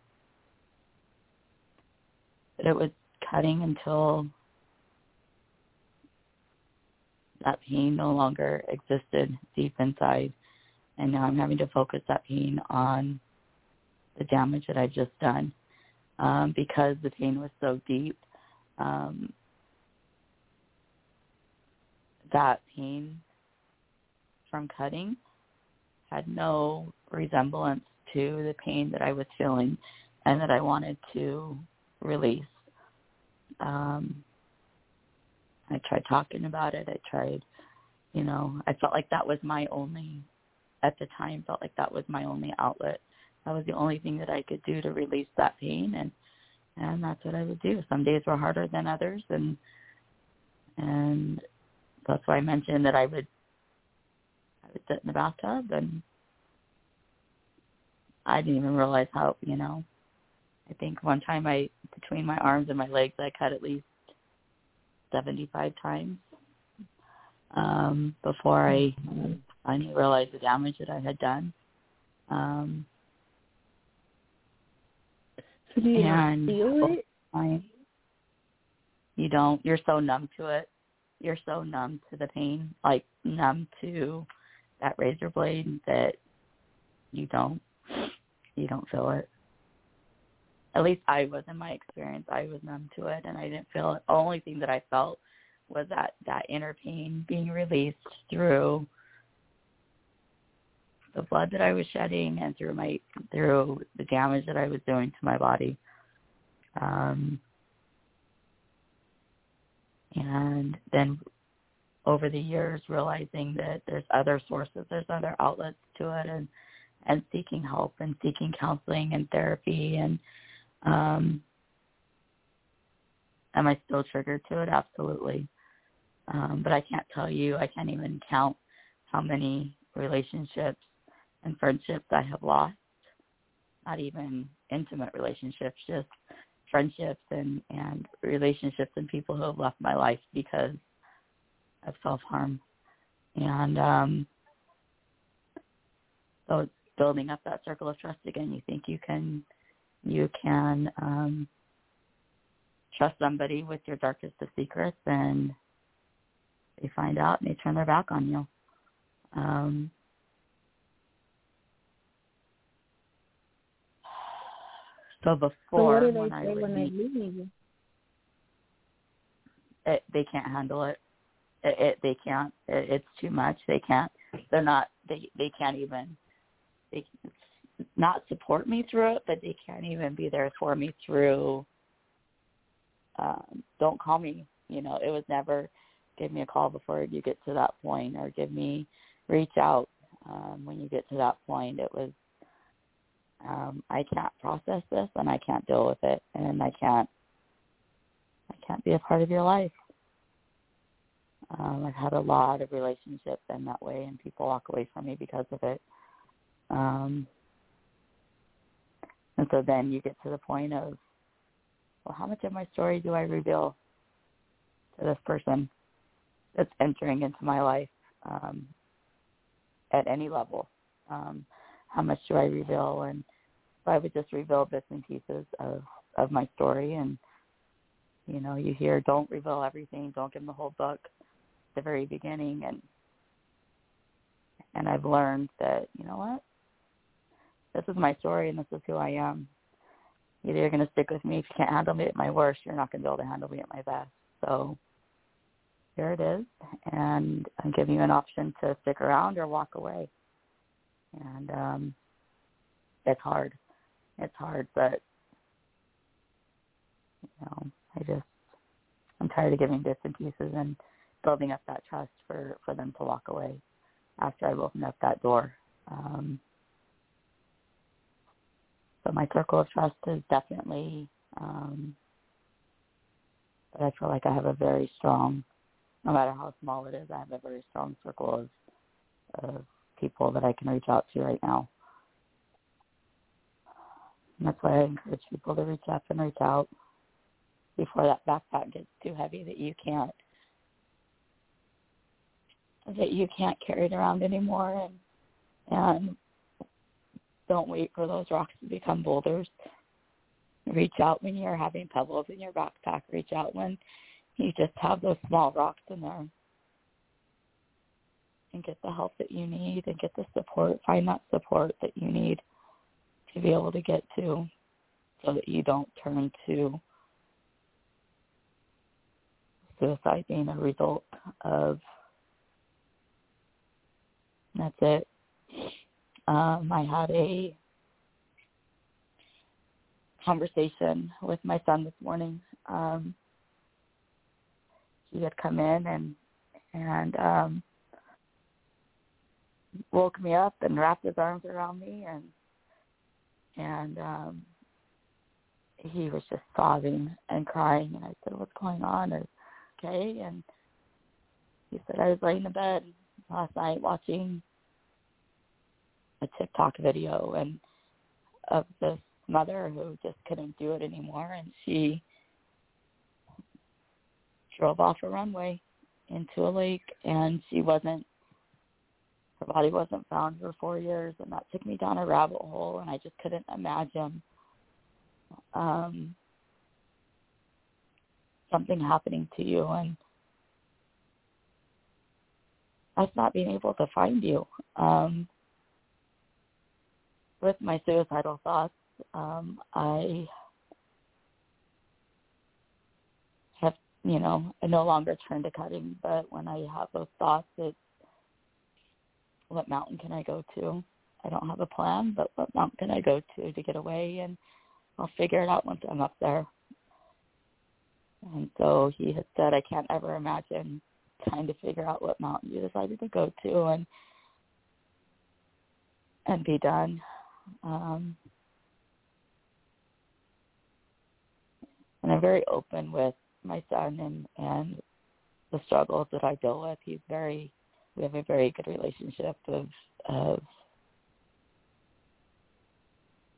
it was cutting until that pain no longer existed deep inside. And now I'm having to focus that pain on the damage that I've just done um, because the pain was so deep. Um, that pain from cutting had no resemblance to the pain that I was feeling and that I wanted to release. Um, I tried talking about it. I tried, you know, I felt like that was my only, at the time, felt like that was my only outlet. That was the only thing that I could do to release that pain, and and that's what I would do. Some days were harder than others, and and that's why I mentioned that I would I would sit in the bathtub, and I didn't even realize how, you know. I think one time I between my arms and my legs I cut at least 75 times um, before I finally realized the damage that I had done. Um, so do you and feel it? I, you don't. You're so numb to it. You're so numb to the pain, like numb to that razor blade that you don't you don't feel it at least I was in my experience. I was numb to it, and I didn't feel it. The only thing that I felt was that that inner pain being released through the blood that I was shedding and through my through the damage that I was doing to my body. Um, and then over the years realizing that there's other sources, there's other outlets to it and and seeking help and seeking counseling and therapy and um, am I still triggered to it? Absolutely. Um, but I can't tell you, I can't even count how many relationships and friendships I have lost. Not even intimate relationships, just friendships and, and relationships and people who have left my life because of self-harm. And um, so it's building up that circle of trust again. You think you can you can um, trust somebody with your darkest of secrets and they find out and they turn their back on you. Um, so before so what do they when I when they leave it, they can't handle it. It, it they can't. It, it's too much. They can't. They're not. They they can't even. They not support me through it, but they can't even be there for me through um, don't call me. You know, it was never give me a call before you get to that point or give me reach out um, when you get to that point. It was um, I can't process this and I can't deal with it and I can't I can't be a part of your life. Um, I've had a lot of relationships end that way and people walk away from me because of it. Um, and so then you get to the point of, well, how much of my story do I reveal to this person that's entering into my life um, at any level? Um, how much do I reveal? And so I would just reveal bits and pieces of, of my story. And, you know, you hear, don't reveal everything, don't give them the whole book at the very beginning. And, and I've learned that, you know what? This is my story and this is who I am. Either you're going to stick with me if you can't handle me at my worst, you're not going to be able to handle me at my best. So here it is, and I'm giving you an option to stick around or walk away. And um, it's hard. It's hard, but you know, I just I'm tired of giving bits and pieces and building up that trust for for them to walk away after I've opened up that door. Um, but my circle of trust is definitely um but I feel like I have a very strong no matter how small it is, I have a very strong circle of of people that I can reach out to right now. And that's why I encourage people to reach up and reach out before that backpack gets too heavy that you can't that you can't carry it around anymore and and don't wait for those rocks to become boulders. Reach out when you're having pebbles in your backpack. Reach out when you just have those small rocks in there. And get the help that you need and get the support. Find that support that you need to be able to get to so that you don't turn to suicide being a result of that's it. Um, I had a conversation with my son this morning. Um, he had come in and and um, woke me up and wrapped his arms around me and and um, he was just sobbing and crying and I said, What's going on? Or, okay and he said, I was laying in bed last night watching a TikTok video and of this mother who just couldn't do it anymore and she drove off a runway into a lake and she wasn't her body wasn't found for four years and that took me down a rabbit hole and I just couldn't imagine um something happening to you and us not being able to find you. Um with my suicidal thoughts, um, I have, you know, I no longer turn to cutting, but when I have those thoughts, it's what mountain can I go to? I don't have a plan, but what mountain can I go to to get away? And I'll figure it out once I'm up there. And so he had said, I can't ever imagine trying to figure out what mountain you decided to go to and and be done. Um, and I'm very open with my son and and the struggles that I deal with. He's very we have a very good relationship of of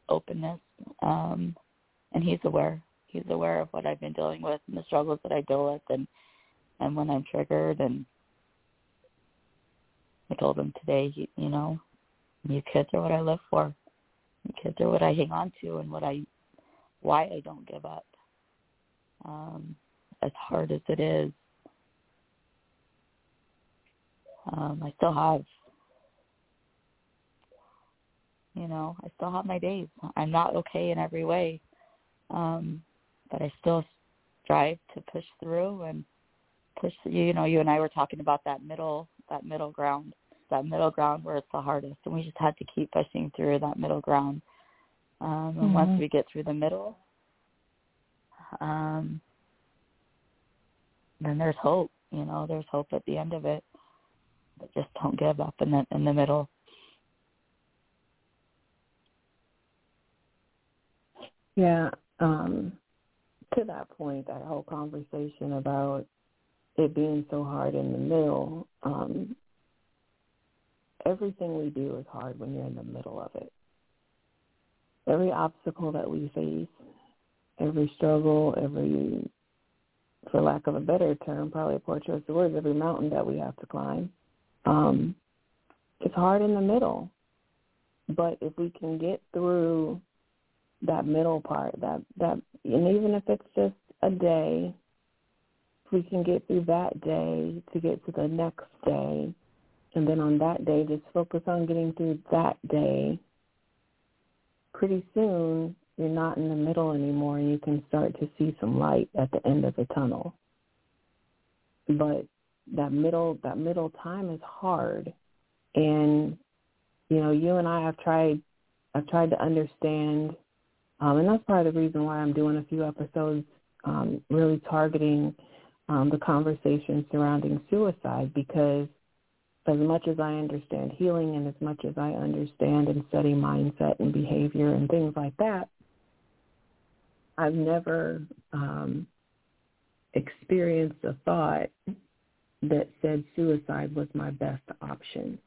openness. Um and he's aware. He's aware of what I've been dealing with and the struggles that I deal with and and when I'm triggered and I told him today, you know, you kids are what I live for because they're what I hang on to and what I why I don't give up. Um, as hard as it is, um, I still have you know, I still have my days. I'm not okay in every way. Um, but I still strive to push through and push you know, you and I were talking about that middle that middle ground that middle ground where it's the hardest, and we just had to keep pushing through that middle ground. Um, and mm-hmm. once we get through the middle, um, then there's hope. You know, there's hope at the end of it. But just don't give up in the in the middle. Yeah. Um, to that point, that whole conversation about it being so hard in the middle, um, everything we do is hard when you're in the middle of it. Every obstacle that we face, every struggle, every, for lack of a better term, probably a poor choice of words, every mountain that we have to climb, um, it's hard in the middle. But if we can get through that middle part, that that, and even if it's just a day, if we can get through that day to get to the next day, and then on that day, just focus on getting through that day. Pretty soon, you're not in the middle anymore and you can start to see some light at the end of the tunnel. But that middle that middle time is hard and you know, you and I have tried I've tried to understand um, and that's part of the reason why I'm doing a few episodes um, really targeting um, the conversation surrounding suicide because as much as I understand healing and as much as I understand and study mindset and behavior and things like that, I've never um, experienced a thought that said suicide was my best option.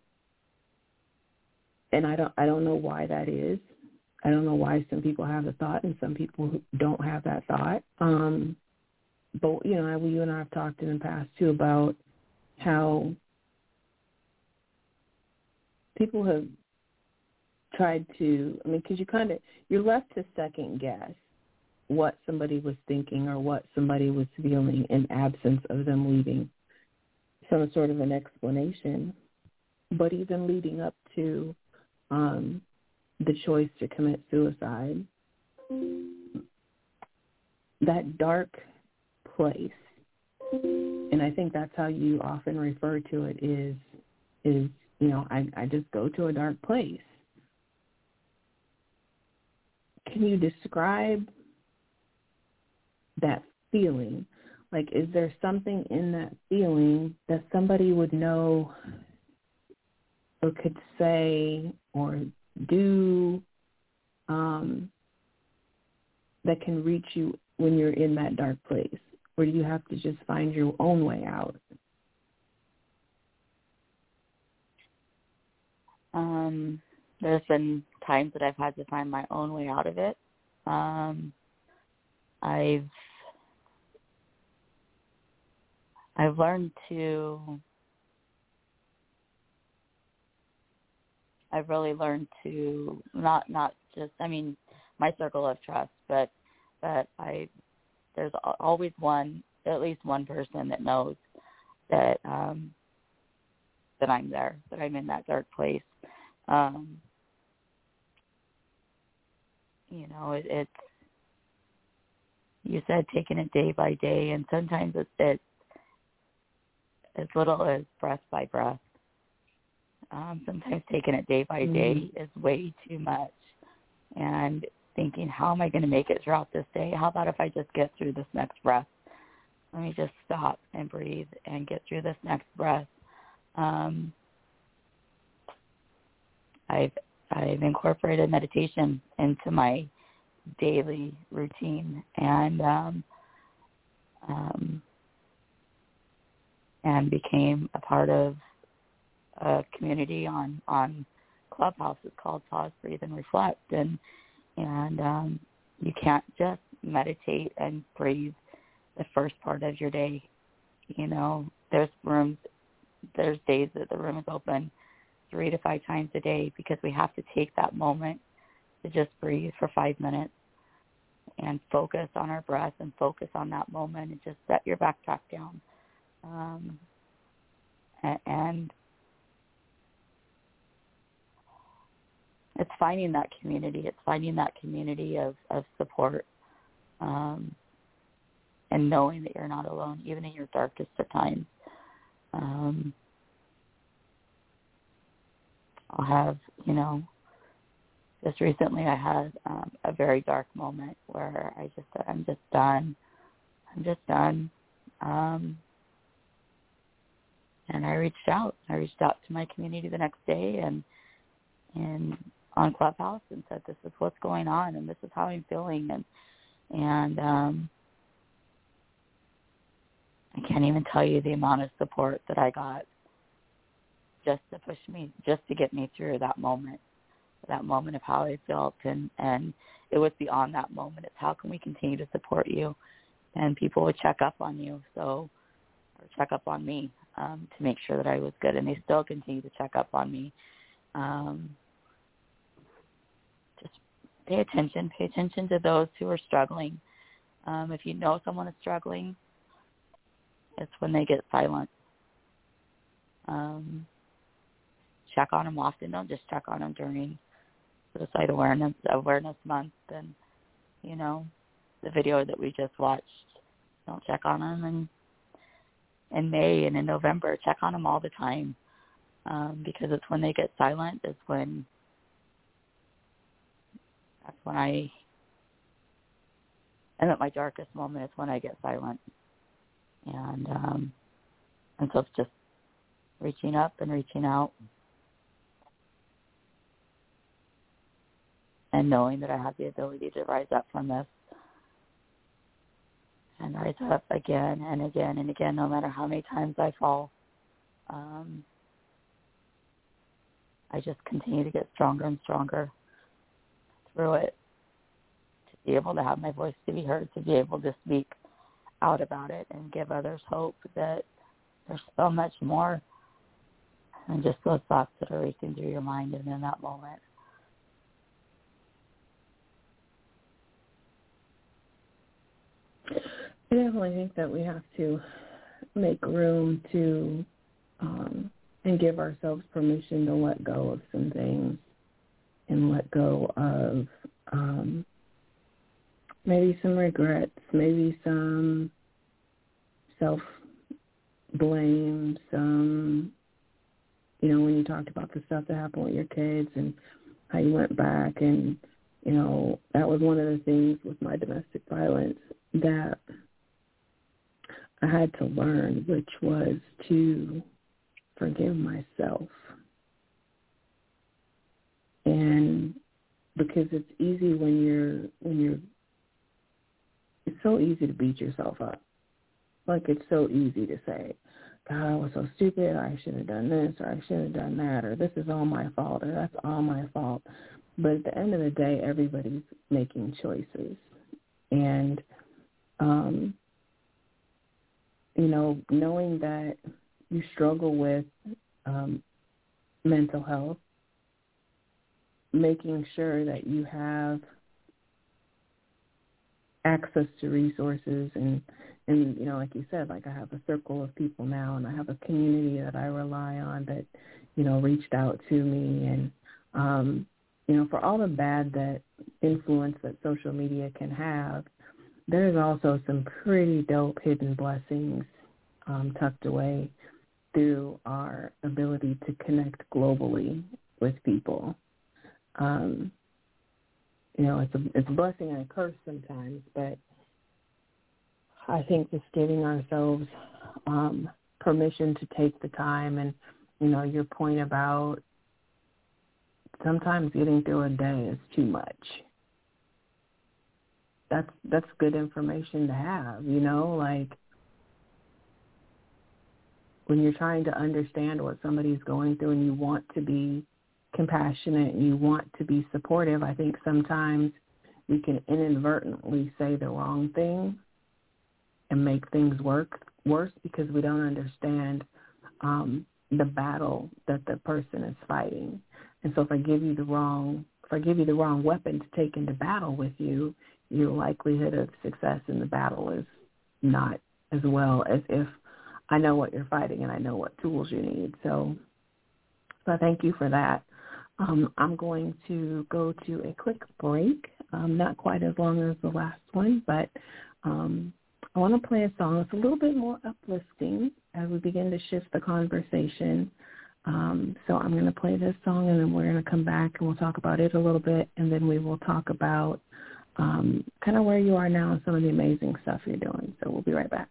And I don't I don't know why that is. I don't know why some people have the thought and some people don't have that thought. Um, but you know, you and I have talked in the past too about how people have tried to. I mean, because you kind of you're left to second guess what somebody was thinking or what somebody was feeling in absence of them leaving some sort of an explanation. But even leading up to um, the choice to commit suicide, that dark place, and I think that's how you often refer to it is is you know I I just go to a dark place. Can you describe that feeling? Like, is there something in that feeling that somebody would know or could say or do um, that can reach you when you're in that dark place? Or do you have to just find your own way out? Um, there's been times that I've had to find my own way out of it. Um, I've I've learned to I've really learned to not not just I mean my circle of trust, but but I there's always one at least one person that knows that um that I'm there, that I'm in that dark place. Um you know, it, it's you said taking it day by day and sometimes it's it's as little as breath by breath um, sometimes taking it day by day mm-hmm. is way too much. And thinking, how am I going to make it throughout this day? How about if I just get through this next breath? Let me just stop and breathe and get through this next breath. Um, I've I've incorporated meditation into my daily routine and um, um, and became a part of a community on on Clubhouse. It's called Pause, Breathe, and Reflect, and and um, you can't just meditate and breathe the first part of your day. You know, there's rooms, there's days that the room is open three to five times a day because we have to take that moment to just breathe for five minutes and focus on our breath and focus on that moment and just set your backpack down. Um, and it's finding that community. It's finding that community of, of support um, and knowing that you're not alone, even in your darkest of times. Um, I'll have, you know, just recently I had um, a very dark moment where I just said, I'm just done. I'm just done. Um, and I reached out. I reached out to my community the next day and and on Clubhouse and said, "This is what's going on, and this is how I'm feeling," and and um, I can't even tell you the amount of support that I got just to push me, just to get me through that moment, that moment of how I felt, and and it was beyond that moment. It's how can we continue to support you, and people would check up on you, so or check up on me um, to make sure that I was good, and they still continue to check up on me. Um, just pay attention. Pay attention to those who are struggling. Um, if you know someone is struggling, it's when they get silent. Um, check on them often. Don't just check on them during suicide awareness awareness month and you know the video that we just watched. Don't check on them in in May and in November. Check on them all the time um, because it's when they get silent. It's when that's when I am at my darkest moment. It's when I get silent, and um, and so it's just reaching up and reaching out, and knowing that I have the ability to rise up from this and rise up again and again and again, no matter how many times I fall. Um, I just continue to get stronger and stronger through it, to be able to have my voice to be heard, to be able to speak out about it and give others hope that there's so much more than just those thoughts that are racing through your mind and in that moment. I definitely think that we have to make room to um, and give ourselves permission to let go of some things and let go of um, maybe some regrets, maybe some self blame, some you know, when you talked about the stuff that happened with your kids and how you went back and you know, that was one of the things with my domestic violence that I had to learn, which was to forgive myself. And because it's easy when you're when you're it's so easy to beat yourself up. Like it's so easy to say, God, I was so stupid, I should have done this or I should have done that or this is all my fault or that's all my fault. But at the end of the day everybody's making choices. And um you know, knowing that you struggle with um, mental health, making sure that you have access to resources and and you know like you said like I have a circle of people now and I have a community that I rely on that you know reached out to me and um you know for all the bad that influence that social media can have there's also some pretty dope hidden blessings um, tucked away through our ability to connect globally with people. Um, you know, it's a it's a blessing and a curse sometimes, but I think just giving ourselves um, permission to take the time and you know your point about sometimes getting through a day is too much that's that's good information to have, you know, like when you're trying to understand what somebody's going through and you want to be compassionate and you want to be supportive, I think sometimes we can inadvertently say the wrong thing and make things work worse because we don't understand um, the battle that the person is fighting. And so if I give you the wrong if I give you the wrong weapon to take into battle with you, your likelihood of success in the battle is not as well as if I know what you're fighting and I know what tools you need. So, so thank you for that. Um, I'm going to go to a quick break, um, not quite as long as the last one, but um, I want to play a song that's a little bit more uplifting as we begin to shift the conversation. Um, so I'm going to play this song and then we're going to come back and we'll talk about it a little bit and then we will talk about um, kind of where you are now and some of the amazing stuff you're doing. So we'll be right back.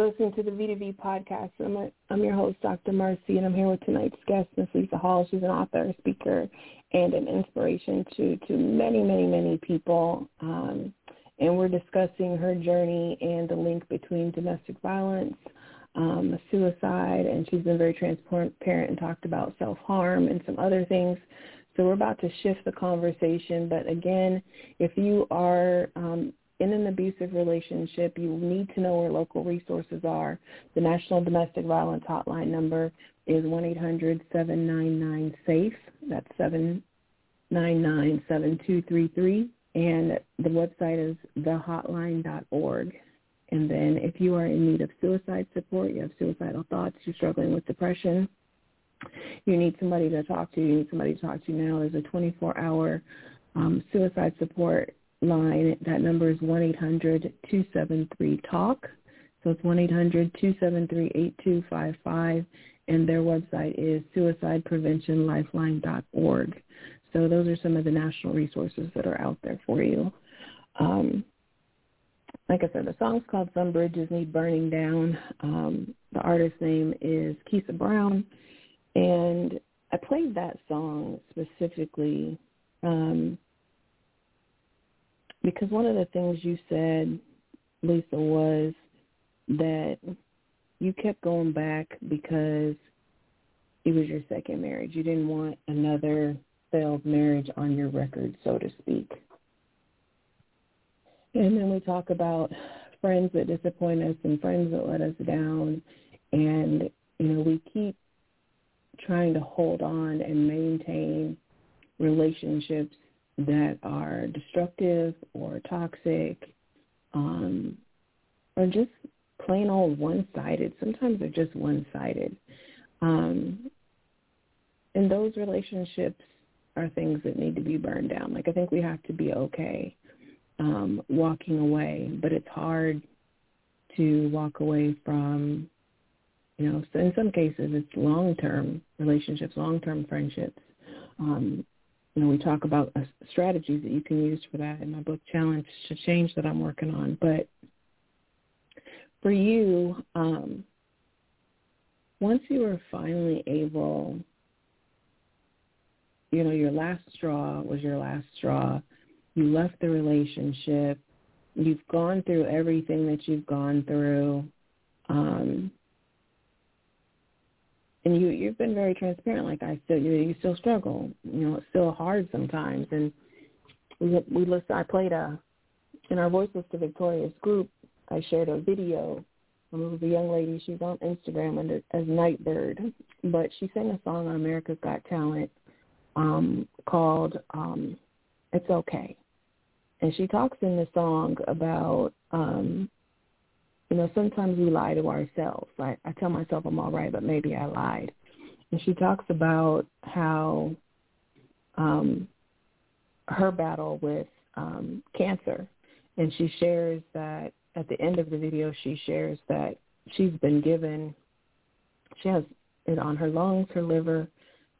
You're listening to the V2V podcast. I'm, a, I'm your host, Dr. Marcy, and I'm here with tonight's guest, Ms. Lisa Halls. She's an author, speaker, and an inspiration to, to many, many, many people. Um, and we're discussing her journey and the link between domestic violence, um, suicide, and she's been very transparent and talked about self-harm and some other things. So we're about to shift the conversation. But again, if you are um, in an abusive relationship, you need to know where local resources are. The National Domestic Violence Hotline number is 1-800-799-SAFE. That's 799-7233 and the website is thehotline.org. And then if you are in need of suicide support, you have suicidal thoughts, you're struggling with depression, you need somebody to talk to, you need somebody to talk to now, there's a 24-hour um, suicide support line. That number is 1-800-273-TALK. So it's 1-800-273-8255, and their website is suicidepreventionlifeline.org. So those are some of the national resources that are out there for you. Um, like I said, the song's called Some Bridges Need Burning Down. Um, the artist's name is Keisha Brown. And I played that song specifically um, because one of the things you said, Lisa, was that you kept going back because it was your second marriage. You didn't want another failed marriage on your record, so to speak. And then we talk about friends that disappoint us and friends that let us down. And, you know, we keep trying to hold on and maintain relationships that are destructive or toxic um, or just plain old one-sided. Sometimes they're just one-sided. Um, and those relationships are things that need to be burned down. Like I think we have to be okay um, walking away, but it's hard to walk away from, you know, in some cases it's long-term relationships, long-term friendships. Um, you know, we talk about uh, strategies that you can use for that in my book Challenge to Change that I'm working on. But for you, um, once you are finally able you know, your last straw was your last straw. You left the relationship. You've gone through everything that you've gone through. Um, and you you've been very transparent. Like I still you you still struggle. You know, it's still hard sometimes. And we we listen. I played a in our Voiceless to Victorious group. I shared a video. Um, it was a young lady. She's on Instagram under as Nightbirde, but she sang a song on America's Got Talent um, called um, "It's Okay," and she talks in the song about um, you know sometimes we lie to ourselves. Like I tell myself I'm all right, but maybe I lied. And she talks about how um, her battle with um, cancer, and she shares that at the end of the video she shares that she's been given she has it on her lungs, her liver,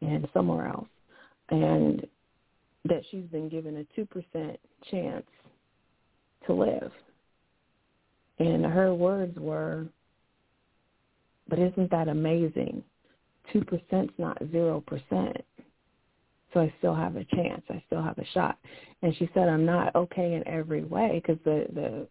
and somewhere else and that she's been given a 2% chance to live. And her words were, but isn't that amazing? 2% is not 0%. So I still have a chance. I still have a shot. And she said, I'm not okay in every way because the, the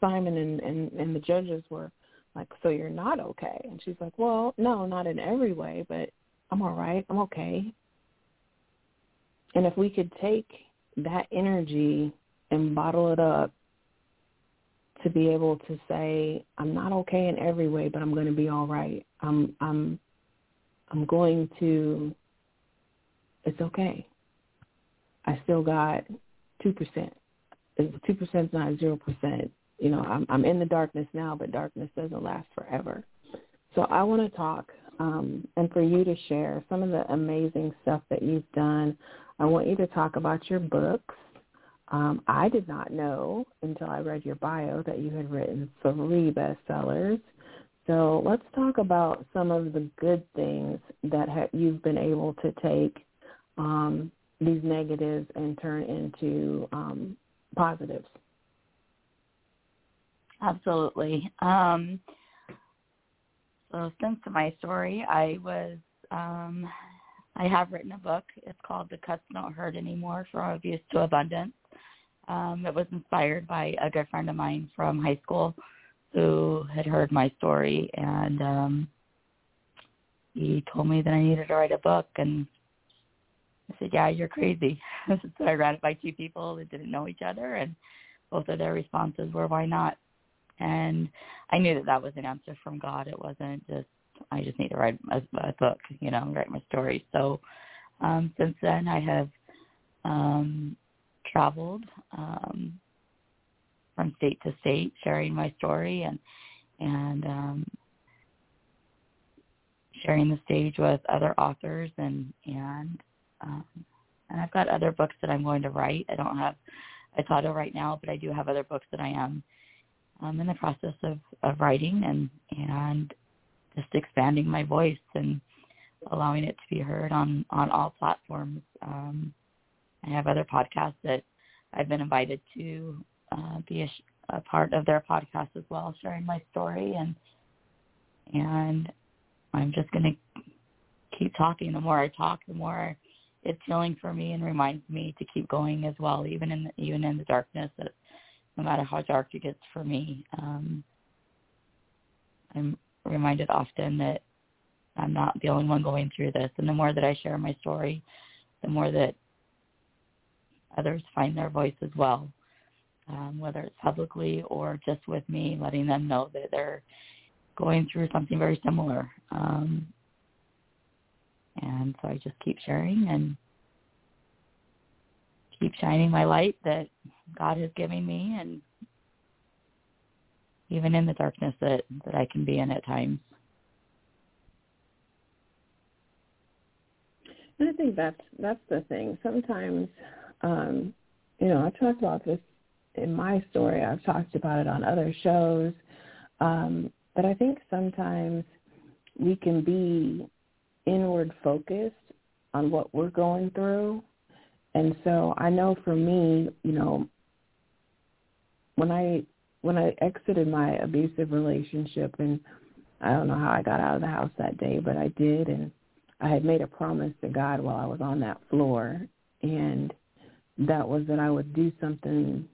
Simon and, and, and the judges were like, so you're not okay. And she's like, well, no, not in every way, but I'm all right. I'm okay. And if we could take that energy and bottle it up to be able to say, I'm not okay in every way, but I'm going to be all right. I'm I'm I'm going to it's okay. I still got two percent. Two percent is not zero percent. You know, I'm I'm in the darkness now, but darkness doesn't last forever. So I want to talk um, and for you to share some of the amazing stuff that you've done. I want you to talk about your books. Um, I did not know until I read your bio that you had written three bestsellers. So let's talk about some of the good things that ha- you've been able to take um, these negatives and turn into um, positives. Absolutely. Um, so since my story, I was um, I have written a book. It's called The Cuts Don't Hurt Anymore From Abuse to Abundance. Um, it was inspired by a good friend of mine from high school who had heard my story and um, he told me that I needed to write a book and I said, yeah, you're crazy. so I ran it by two people that didn't know each other and both of their responses were, why not? And I knew that that was an answer from God. It wasn't just I just need to write a, a book, you know, write my story. So um, since then, I have um, traveled um, from state to state, sharing my story and and um, sharing the stage with other authors and and um, and I've got other books that I'm going to write. I don't have a title right now, but I do have other books that I am um, in the process of, of writing and and just expanding my voice and allowing it to be heard on on all platforms. Um, I have other podcasts that I've been invited to uh, be a, a part of their podcast as well, sharing my story and and I'm just going to keep talking. The more I talk, the more it's healing for me and reminds me to keep going as well, even in the, even in the darkness. That no matter how dark it gets for me, um, I'm reminded often that I'm not the only one going through this. And the more that I share my story, the more that others find their voice as well, um, whether it's publicly or just with me, letting them know that they're going through something very similar. Um, and so I just keep sharing and keep shining my light that God has given me and even in the darkness that, that I can be in at times. And I think that's that's the thing. Sometimes, um, you know, I've talked about this in my story. I've talked about it on other shows. Um, but I think sometimes we can be inward focused on what we're going through. And so I know for me, you know, when I when I exited my abusive relationship and I don't know how I got out of the house that day, but I did and I had made a promise to God while I was on that floor and that was that I would do something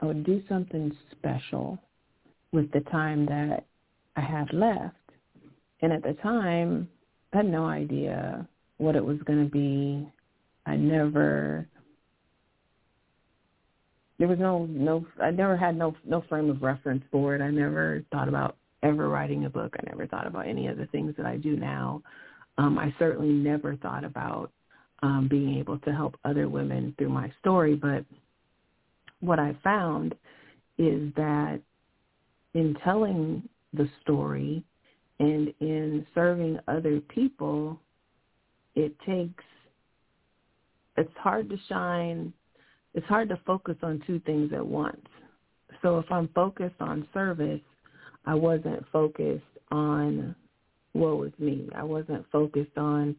I would do something special with the time that I had left. And at the time, I had no idea what it was going to be. I never there was no no I never had no no frame of reference for it. I never thought about ever writing a book. I never thought about any of the things that I do now. Um, I certainly never thought about um, being able to help other women through my story. But what I found is that in telling the story and in serving other people, it takes, it's hard to shine it's hard to focus on two things at once. So if I'm focused on service, I wasn't focused on woe is me. I wasn't focused on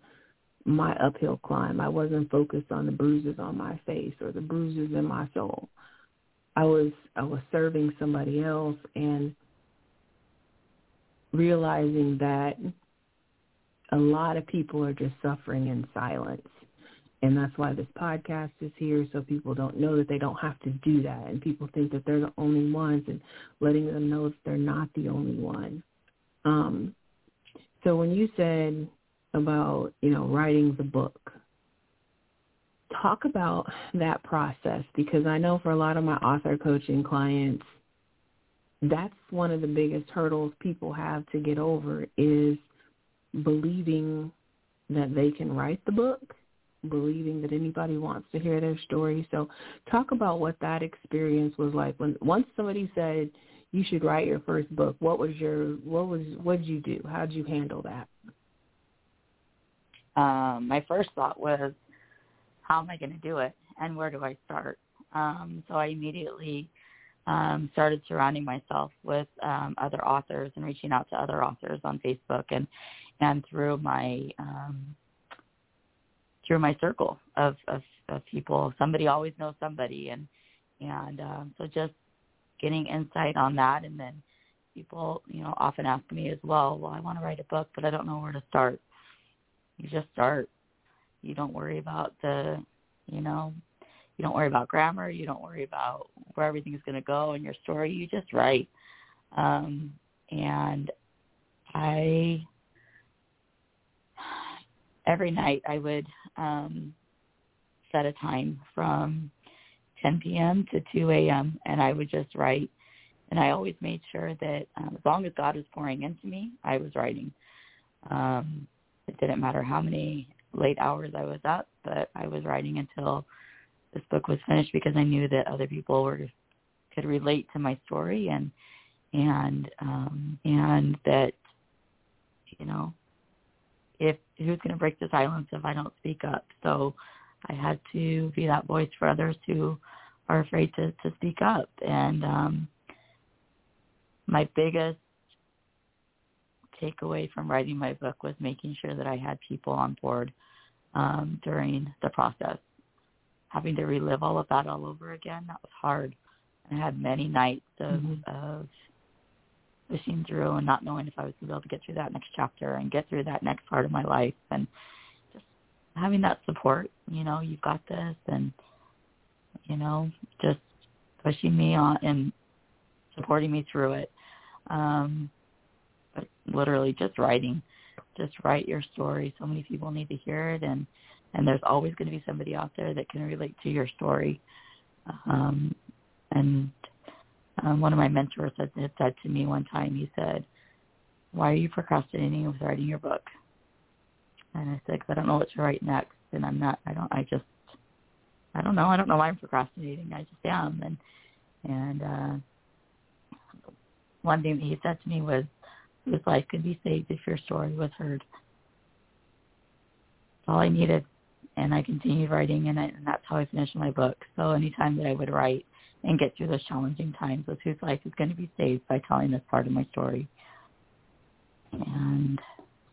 my uphill climb. I wasn't focused on the bruises on my face or the bruises in my soul. I was I was serving somebody else and realizing that a lot of people are just suffering in silence. And that's why this podcast is here so people don't know that they don't have to do that. And people think that they're the only ones and letting them know that they're not the only one. Um, so when you said about, you know, writing the book, talk about that process because I know for a lot of my author coaching clients, that's one of the biggest hurdles people have to get over is believing that they can write the book believing that anybody wants to hear their story. So talk about what that experience was like when once somebody said you should write your first book. What was your what was what did you do? How did you handle that? Um, my first thought was, how am I going to do it, and where do I start? Um, so I immediately um, started surrounding myself with um, other authors and reaching out to other authors on Facebook and and through my um, through my circle of, of, of people. Somebody always knows somebody, and and um, so just getting insight on that, and then people you know often ask me as well, well, I want to write a book, but I don't know where to start. You just start. You don't worry about the you know you don't worry about grammar. You don't worry about where everything's going to go in your story. You just write. Um, and I, every night I would um, set a time from 10 p.m. to 2 a.m. and I would just write. And I always made sure that um, as long as God was pouring into me, I was writing. Um, it didn't matter how many late hours I was up, but I was writing until this book was finished because I knew that other people were could relate to my story and and um and that you know if who's going to break the silence if I don't speak up? So I had to be that voice for others who are afraid to to speak up. And um my biggest takeaway from writing my book was making sure that I had people on board um during the process having to relive all of that all over again, that was hard. I had many nights of mm-hmm. of pushing through and not knowing if I was going to be able to get through that next chapter and get through that next part of my life and just having that support, you know, you've got this and you know, just pushing me on and supporting me through it. Um but literally just writing. Just write your story. So many people need to hear it and and there's always going to be somebody out there that can relate to your story. Um, and um, one of my mentors had said to me one time, he said, "Why are you procrastinating with writing your book?" And I said, "Cause I don't know what to write next, and I'm not. I don't. I just. I don't know. I don't know why I'm procrastinating. I just am." And and uh, one thing that he said to me was, "His life could be saved if your story was heard." That's all I needed and I continued writing, and, I, and that's how I finished my book. So anytime that I would write and get through those challenging times was whose life is going to be saved by telling this part of my story. And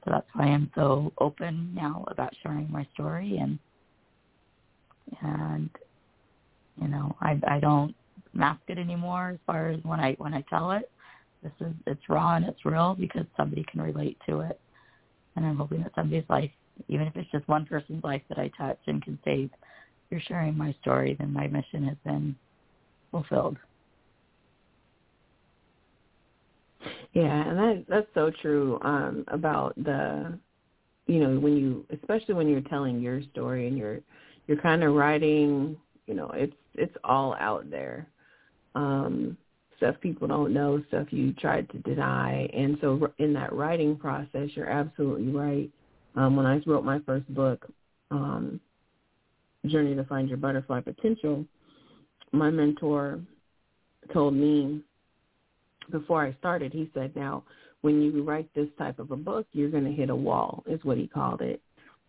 so that's why I'm so open now about sharing my story and and you know I I don't mask it anymore as far as when I when I tell it. This is it's raw and it's real because somebody can relate to it, and I'm hoping that somebody's life even if it's just one person's life that I touch and can save, you're sharing my story, then my mission has been fulfilled. Yeah, and that that's so true um, about the, you know, when you, especially when you're telling your story and you're you're kind of writing, you know, it's it's all out there. Um, stuff people don't know, stuff you tried to deny, and so in that writing process, you're absolutely right um, when I wrote my first book, um, Journey to Find Your Butterfly Potential, my mentor told me before I started, he said, now, when you write this type of a book, you're going to hit a wall, is what he called it.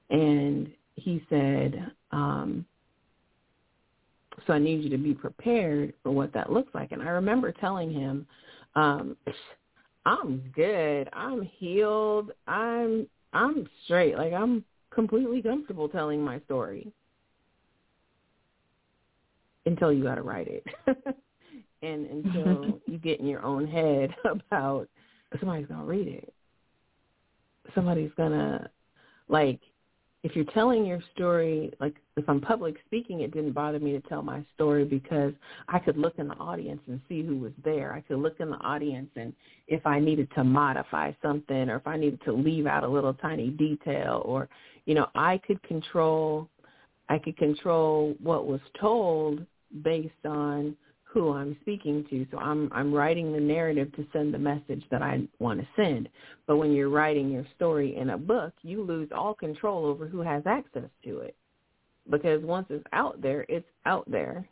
And he said, um, so I need you to be prepared for what that looks like. And I remember telling him, um, I'm good. I'm healed. I'm I'm straight. Like I'm completely comfortable telling my story until you got to write it, and until you get in your own head about somebody's gonna read it. Somebody's gonna like if you're telling your story, like if I'm public speaking, it didn't bother me to tell my story because I could look in the audience and see who was there. I could look in the audience and if I needed to modify something or if I needed to leave out a little tiny detail or, you know, I could control, I could control what was told based on who I'm speaking to. So I'm I'm writing the narrative to send the message that I want to send. But when you're writing your story in a book, you lose all control over who has access to it. Because once it's out there, it's out there.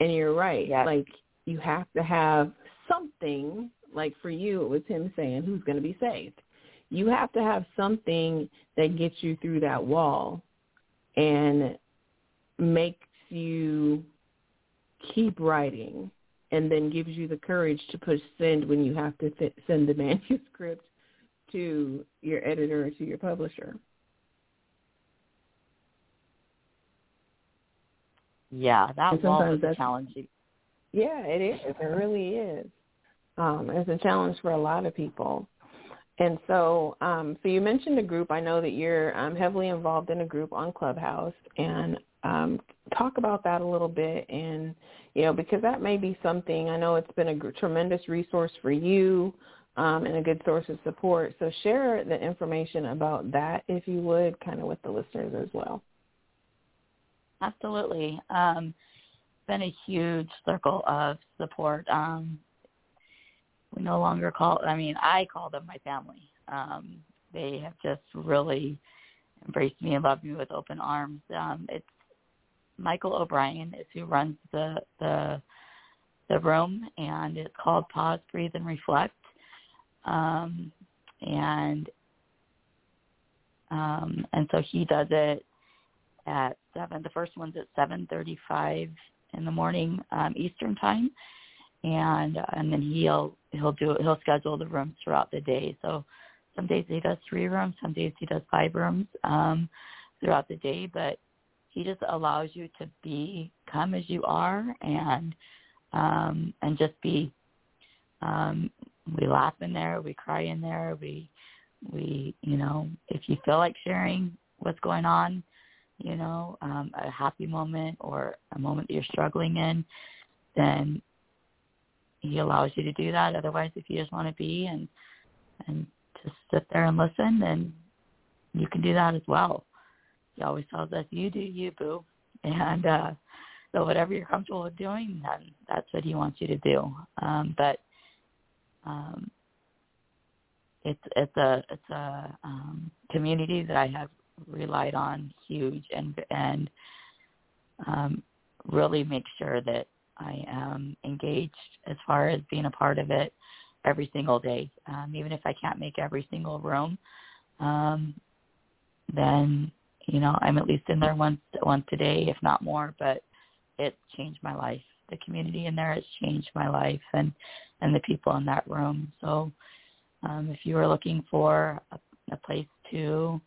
And you're right. Yep. Like you have to have something like for you it was him saying who's going to be saved. You have to have something that gets you through that wall and makes you keep writing and then gives you the courage to push send when you have to send the manuscript to your editor or to your publisher. Yeah, that was challenging. Yeah, it is. It really is. Um, it's a challenge for a lot of people. And so, um, so you mentioned a group. I know that you're um, heavily involved in a group on Clubhouse, and um, talk about that a little bit. And you know, because that may be something. I know it's been a tremendous resource for you um, and a good source of support. So share the information about that, if you would, kind of with the listeners as well. Absolutely. Um, been a huge circle of support. Um, we no longer call, I mean, I call them my family. Um, they have just really embraced me and loved me with open arms. Um, it's Michael O'Brien is who runs the, the, the room and it's called Pause, Breathe, and Reflect. Um, and, um, and so he does it at seven. The first one's at 7:35 in the morning um, Eastern time, and and then he'll he'll do he'll schedule the rooms throughout the day. So some days he does three rooms, some days he does five rooms um, throughout the day. But he just allows you to be come as you are and um, and just be. Um, we laugh in there, we cry in there, we we you know if you feel like sharing what's going on you know, um, a happy moment or a moment that you're struggling in, then he allows you to do that. Otherwise, if you just want to be and and just sit there and listen, then you can do that as well. He always tells us, "You do you, boo," and uh, so whatever you're comfortable with doing, then that's what he wants you to do. Um, but um, it's it's a it's a um, community that I have relied on huge and and um, really make sure that I am engaged as far as being a part of it every single day. Um, even if I can't make every single room, um, then you know I'm at least in there once once a day, if not more. But it's changed my life. The community in there has changed my life, and and the people in that room. So um, if you are looking for a, a place to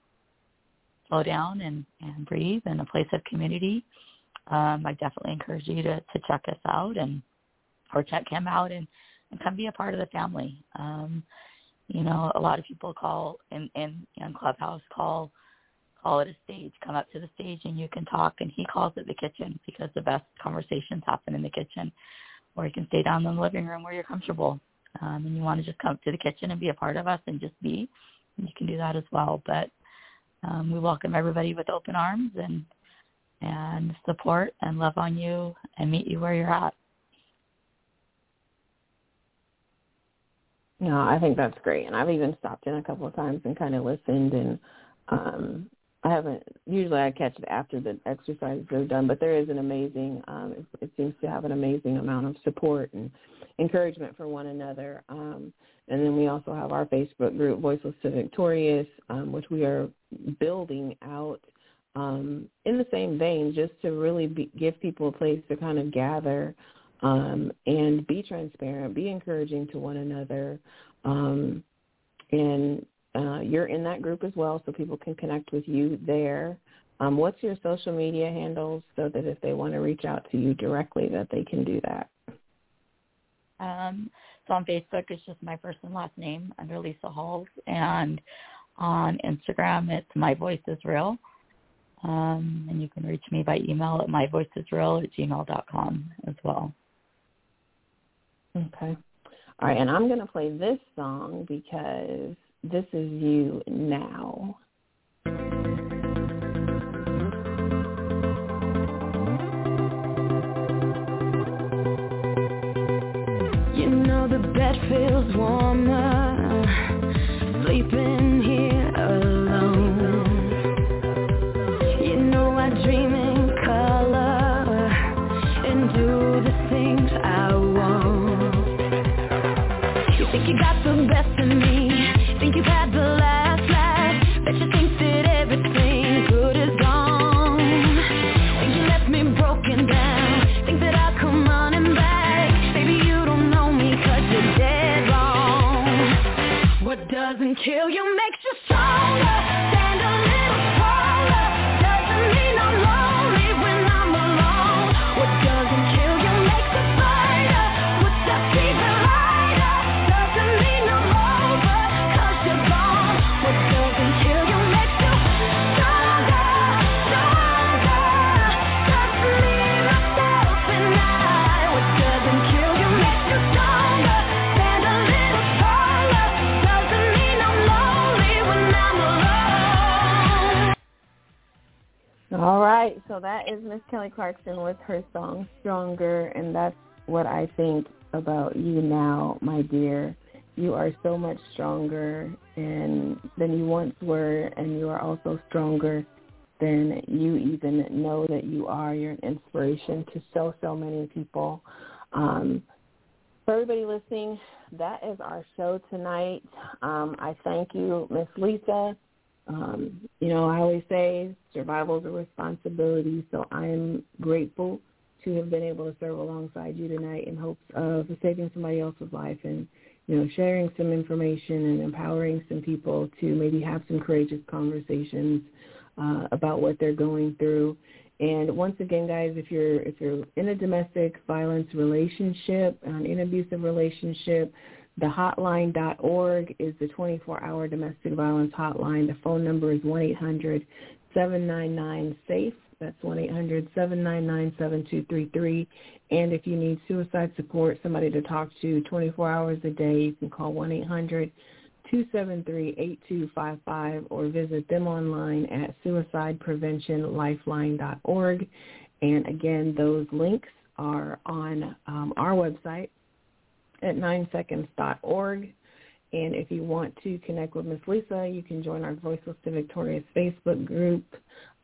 slow down and, and breathe and a place of community, um, I definitely encourage you to, to check us out and or check him out and, and come be a part of the family. Um, you know, a lot of people call in, in, in Clubhouse call call it a stage. Come up to the stage and you can talk and he calls it the kitchen because the best conversations happen in the kitchen. Or you can stay down in the living room where you're comfortable. Um, and you want to just come to the kitchen and be a part of us and just be, you can do that as well. But um, we welcome everybody with open arms and and support and love on you and meet you where you're at. No, I think that's great, and I've even stopped in a couple of times and kind of listened. And um, I haven't. Usually, I catch it after the exercises are done, but there is an amazing. Um, it, it seems to have an amazing amount of support and encouragement for one another. Um, and then we also have our Facebook group, Voiceless to Victorious, um, which we are building out um, in the same vein, just to really be, give people a place to kind of gather um, and be transparent, be encouraging to one another. Um, and uh, you're in that group as well, so people can connect with you there. Um, what's your social media handles so that if they want to reach out to you directly, that they can do that? Um, so on Facebook, it's just my first and last name under Lisa Halls, and on Instagram, it's My Voice is Real. Um, and you can reach me by email at myvoiceisreal at gmail.com as well. Okay. All right, and I'm going to play this song because this is you now. You know the bed feels warmer hell So that is Miss Kelly Clarkson with her song Stronger, and that's what I think about you now, my dear. You are so much stronger and than you once were, and you are also stronger than you even know that you are. You're an inspiration to so, so many people. Um, for everybody listening, that is our show tonight. Um, I thank you, Miss Lisa. Um, you know, I always say survival is a responsibility, so I'm grateful to have been able to serve alongside you tonight in hopes of saving somebody else's life and, you know, sharing some information and empowering some people to maybe have some courageous conversations uh, about what they're going through. And once again, guys, if you're if you're in a domestic violence relationship, an abusive relationship, the hotline.org is the 24-hour domestic violence hotline. The phone number is 1-800-799-SAFE. That's 1-800-799-7233. And if you need suicide support, somebody to talk to 24 hours a day, you can call 1-800-273-8255 or visit them online at suicidepreventionlifeline.org. And again, those links are on um, our website, at 9seconds.org. And if you want to connect with Miss Lisa, you can join our Voiceless to Victorious Facebook group.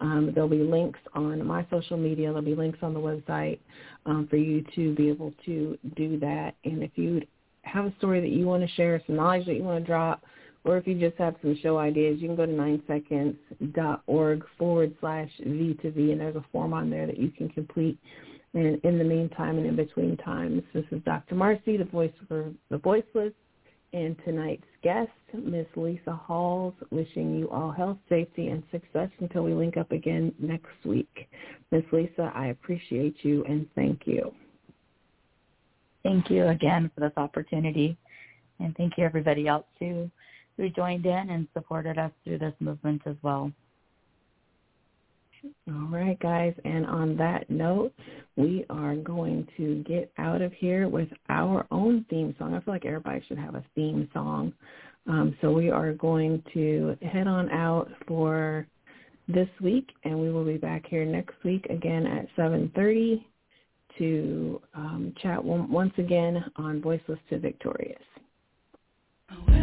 Um, there'll be links on my social media. There'll be links on the website um, for you to be able to do that. And if you have a story that you want to share, some knowledge that you want to drop, or if you just have some show ideas, you can go to 9seconds.org forward slash V2V, and there's a form on there that you can complete and in the meantime and in between times, this is Dr. Marcy, the voice for the voiceless, and tonight's guest, Miss Lisa Halls, wishing you all health, safety, and success until we link up again next week. Miss Lisa, I appreciate you and thank you. Thank you again for this opportunity, and thank you everybody else who who joined in and supported us through this movement as well. All right, guys. And on that note, we are going to get out of here with our own theme song. I feel like everybody should have a theme song. Um, so we are going to head on out for this week, and we will be back here next week again at 7.30 to um, chat once again on Voiceless to Victorious. Oh,